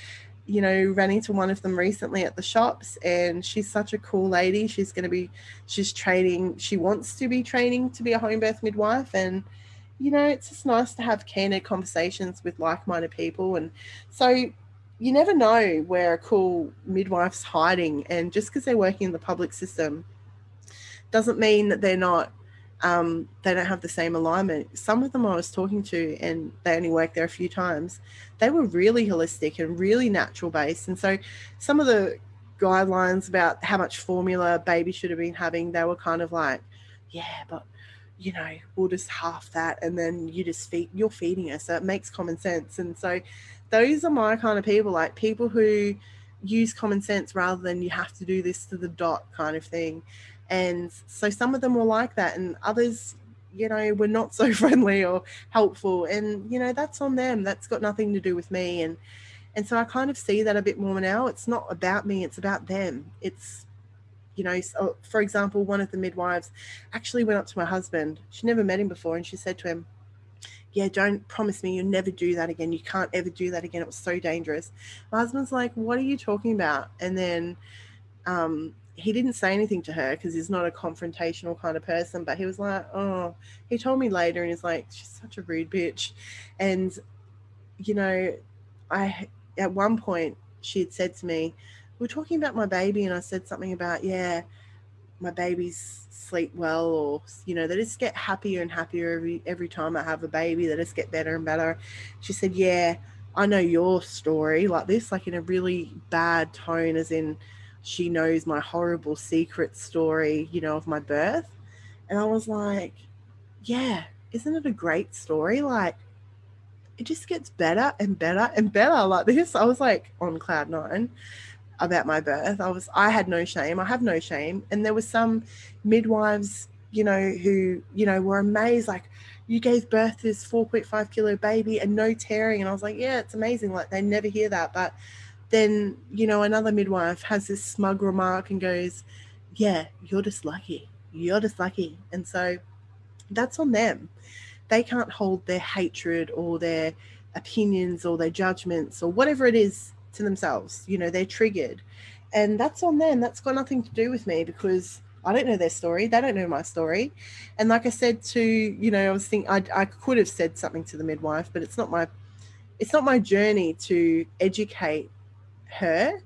you know, ran into one of them recently at the shops, and she's such a cool lady. She's going to be, she's training, she wants to be training to be a home birth midwife. And, you know, it's just nice to have candid conversations with like minded people. And so you never know where a cool midwife's hiding. And just because they're working in the public system doesn't mean that they're not um, they don't have the same alignment. Some of them I was talking to, and they only worked there a few times, they were really holistic and really natural based. And so some of the guidelines about how much formula baby should have been having, they were kind of like, yeah, but you know, we'll just half that and then you just feed you're feeding us. So it makes common sense. And so those are my kind of people, like people who use common sense rather than you have to do this to the dot kind of thing. And so some of them were like that, and others, you know, were not so friendly or helpful. And, you know, that's on them. That's got nothing to do with me. And, and so I kind of see that a bit more now. It's not about me, it's about them. It's, you know, so for example, one of the midwives actually went up to my husband. She never met him before, and she said to him, yeah, don't promise me you'll never do that again. You can't ever do that again. It was so dangerous. My husband's like, what are you talking about? And then um, he didn't say anything to her because he's not a confrontational kind of person, but he was like, oh, he told me later and he's like, she's such a rude bitch. And, you know, I, at one point, she had said to me, we are talking about my baby, and I said something about, yeah, my babies sleep well, or, you know, they just get happier and happier every, every time I have a baby, they just get better and better. She said, yeah, I know your story like this, like in a really bad tone, as in, she knows my horrible secret story, you know, of my birth. And I was like, yeah, isn't it a great story? Like, it just gets better and better and better like this. I was like on cloud nine about my birth. I was I had no shame. I have no shame. And there was some midwives, you know, who, you know, were amazed, like, you gave birth to this 4.5 kilo baby and no tearing. And I was like, yeah, it's amazing. Like they never hear that. But then, you know, another midwife has this smug remark and goes, yeah, you're just lucky. You're just lucky. And so that's on them. They can't hold their hatred or their opinions or their judgments or whatever it is to themselves. You know, they're triggered. And that's on them. That's got nothing to do with me because I don't know their story. They don't know my story. And like I said to, you know, I was thinking I, I could have said something to the midwife, but it's not my it's not my journey to educate her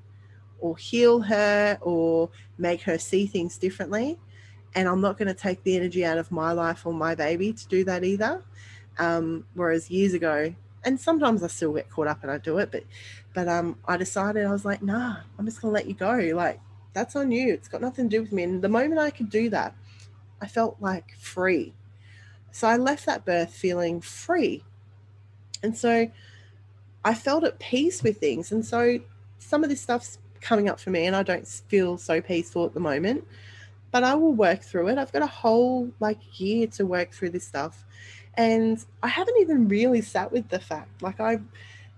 or heal her or make her see things differently. And I'm not going to take the energy out of my life or my baby to do that either. Um, whereas years ago, and sometimes I still get caught up and I do it, but but um, I decided I was like, nah, I'm just gonna let you go. Like that's on you. It's got nothing to do with me. And the moment I could do that, I felt like free. So I left that birth feeling free. And so I felt at peace with things. And so some of this stuff's coming up for me, and I don't feel so peaceful at the moment, but I will work through it. I've got a whole like year to work through this stuff. And I haven't even really sat with the fact, like I,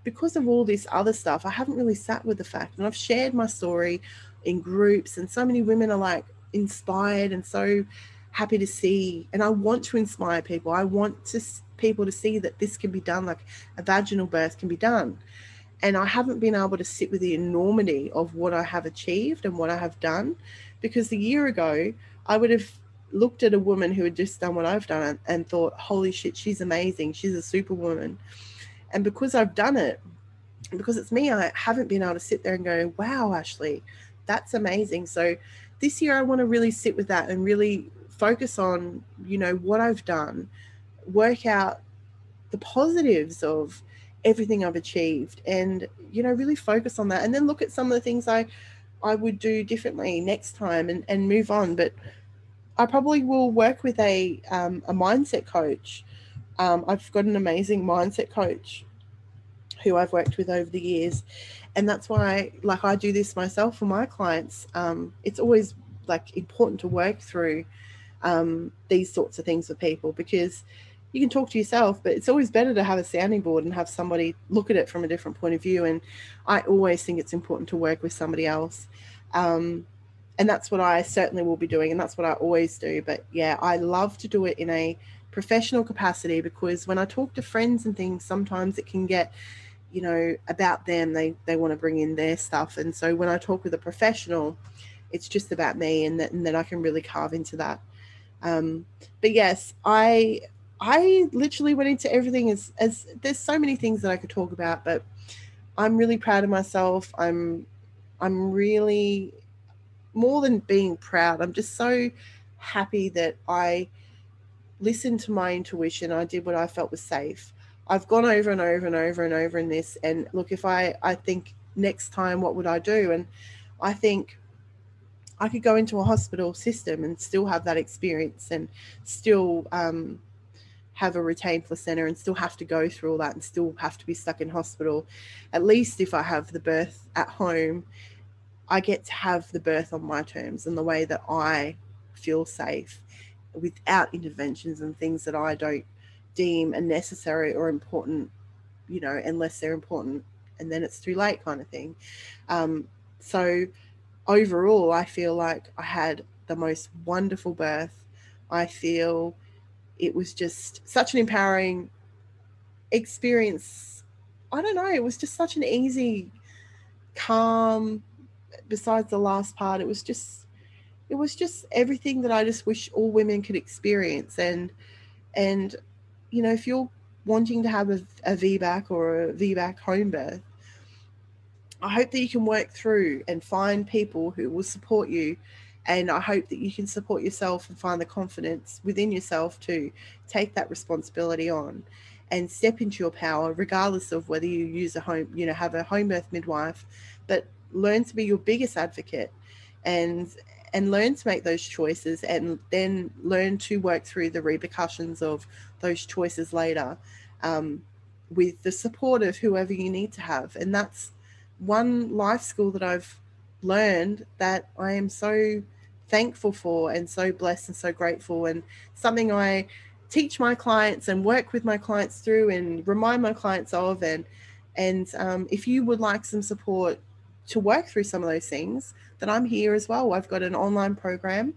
because of all this other stuff, I haven't really sat with the fact. And I've shared my story in groups, and so many women are like inspired and so happy to see. And I want to inspire people. I want to people to see that this can be done, like a vaginal birth can be done. And I haven't been able to sit with the enormity of what I have achieved and what I have done, because a year ago I would have looked at a woman who had just done what I've done and thought, holy shit, she's amazing. She's a superwoman. And because I've done it, because it's me, I haven't been able to sit there and go, wow, Ashley, that's amazing. So this year, I want to really sit with that and really focus on, you know, what I've done, work out the positives of everything I've achieved and, you know, really focus on that. And then look at some of the things I, I would do differently next time and, and move on. But I probably will work with a um, a mindset coach. Um, I've got an amazing mindset coach who I've worked with over the years, and that's why, like, I do this myself for my clients. Um, it's always like important to work through um, these sorts of things with people because you can talk to yourself, but it's always better to have a sounding board and have somebody look at it from a different point of view. And I always think it's important to work with somebody else. Um, and that's what I certainly will be doing, and that's what I always do. But yeah, I love to do it in a professional capacity because when I talk to friends and things, sometimes it can get, you know, about them. They they want to bring in their stuff, and so when I talk with a professional, it's just about me, and that and that I can really carve into that. Um, but yes, I I literally went into everything as as there's so many things that I could talk about, but I'm really proud of myself. I'm I'm really more than being proud, I'm just so happy that I listened to my intuition. I did what I felt was safe. I've gone over and over and over and over in this. And look, if I, I think next time, what would I do? And I think I could go into a hospital system and still have that experience and still um, have a retained placenta and still have to go through all that and still have to be stuck in hospital. At least if I have the birth at home I get to have the birth on my terms and the way that I feel safe without interventions and things that I don't deem unnecessary or important, you know, unless they're important and then it's too late kind of thing. Um, so overall, I feel like I had the most wonderful birth. I feel it was just such an empowering experience. I don't know, it was just such an easy, calm, besides the last part, it was just it was just everything that I just wish all women could experience. And and you know, if you're wanting to have a, a VBAC or a VBAC home birth, I hope that you can work through and find people who will support you. And I hope that you can support yourself and find the confidence within yourself to take that responsibility on and step into your power, regardless of whether you use a home, you know, have a home birth midwife. But learn to be your biggest advocate and and learn to make those choices and then learn to work through the repercussions of those choices later um, with the support of whoever you need to have. And that's one life school that I've learned that I am so thankful for and so blessed and so grateful and something I teach my clients and work with my clients through and remind my clients of and and um, if you would like some support to work through some of those things then I'm here as well. I've got an online program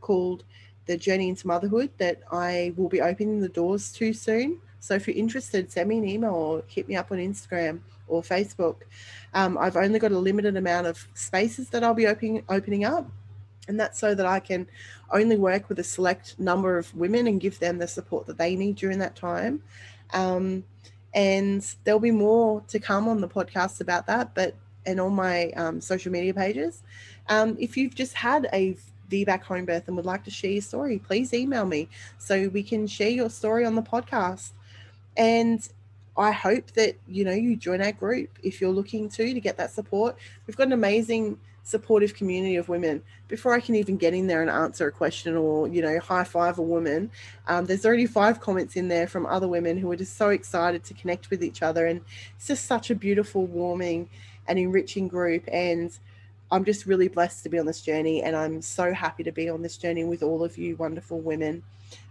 called the journey into motherhood that I will be opening the doors to soon. So if you're interested send me an email or hit me up on Instagram or Facebook. Um, I've only got a limited amount of spaces that I'll be opening opening up and that's so that I can only work with a select number of women and give them the support that they need during that time. Um, and there'll be more to come on the podcast about that, but and on my um, social media pages. Um, if you've just had a VBAC home birth and would like to share your story, please email me so we can share your story on the podcast. And I hope that you know you join our group if you're looking to to get that support. We've got an amazing supportive community of women. Before i can even get in there and answer a question or you know high five a woman um, there's already five comments in there from other women who are just so excited to connect with each other. And it's just such a beautiful warming and enriching group. And i'm just really blessed to be on this journey. And i'm so happy to be on this journey with all of you wonderful women.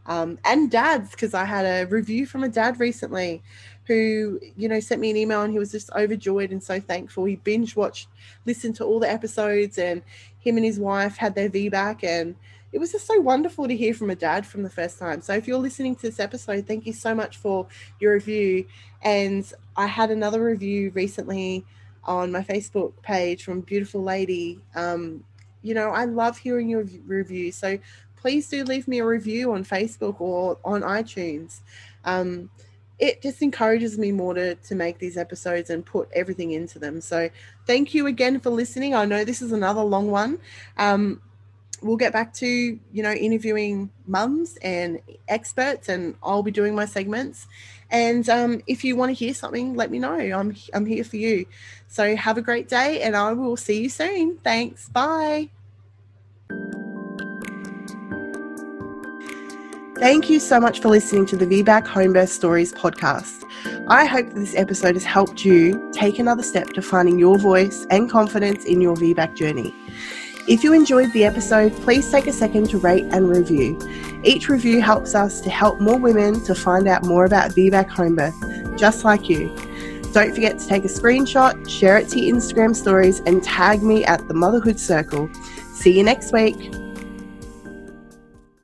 Um, and dads because i had a review from a dad recently who you know sent me an email and he was just overjoyed and so thankful. He binge watched listened to all the episodes and him and his wife had their VBAC and it was just so wonderful to hear from a dad from the first time. So if you're listening to this episode thank you so much for your review. And i had another review recently on my facebook page from beautiful lady. Um, you know i love hearing your review so please do leave me a review on facebook or on itunes. Um, it just encourages me more to, to make these episodes and put everything into them. So thank you again for listening. I know this is another long one. Um, we'll get back to, you know, interviewing mums and experts and I'll be doing my segments. And um, if you want to hear something, let me know. I'm, I'm here for you. So have a great day and I will see you soon. Thanks. Bye. Thank you so much for listening to the VBAC Homebirth Stories podcast. I hope this episode has helped you take another step to finding your voice and confidence in your VBAC journey. If you enjoyed the episode, please take a second to rate and review. Each review helps us to help more women to find out more about VBAC Homebirth, just like you. Don't forget to take a screenshot, share it to your Instagram stories, and tag me at the Motherhood Circle. See you next week.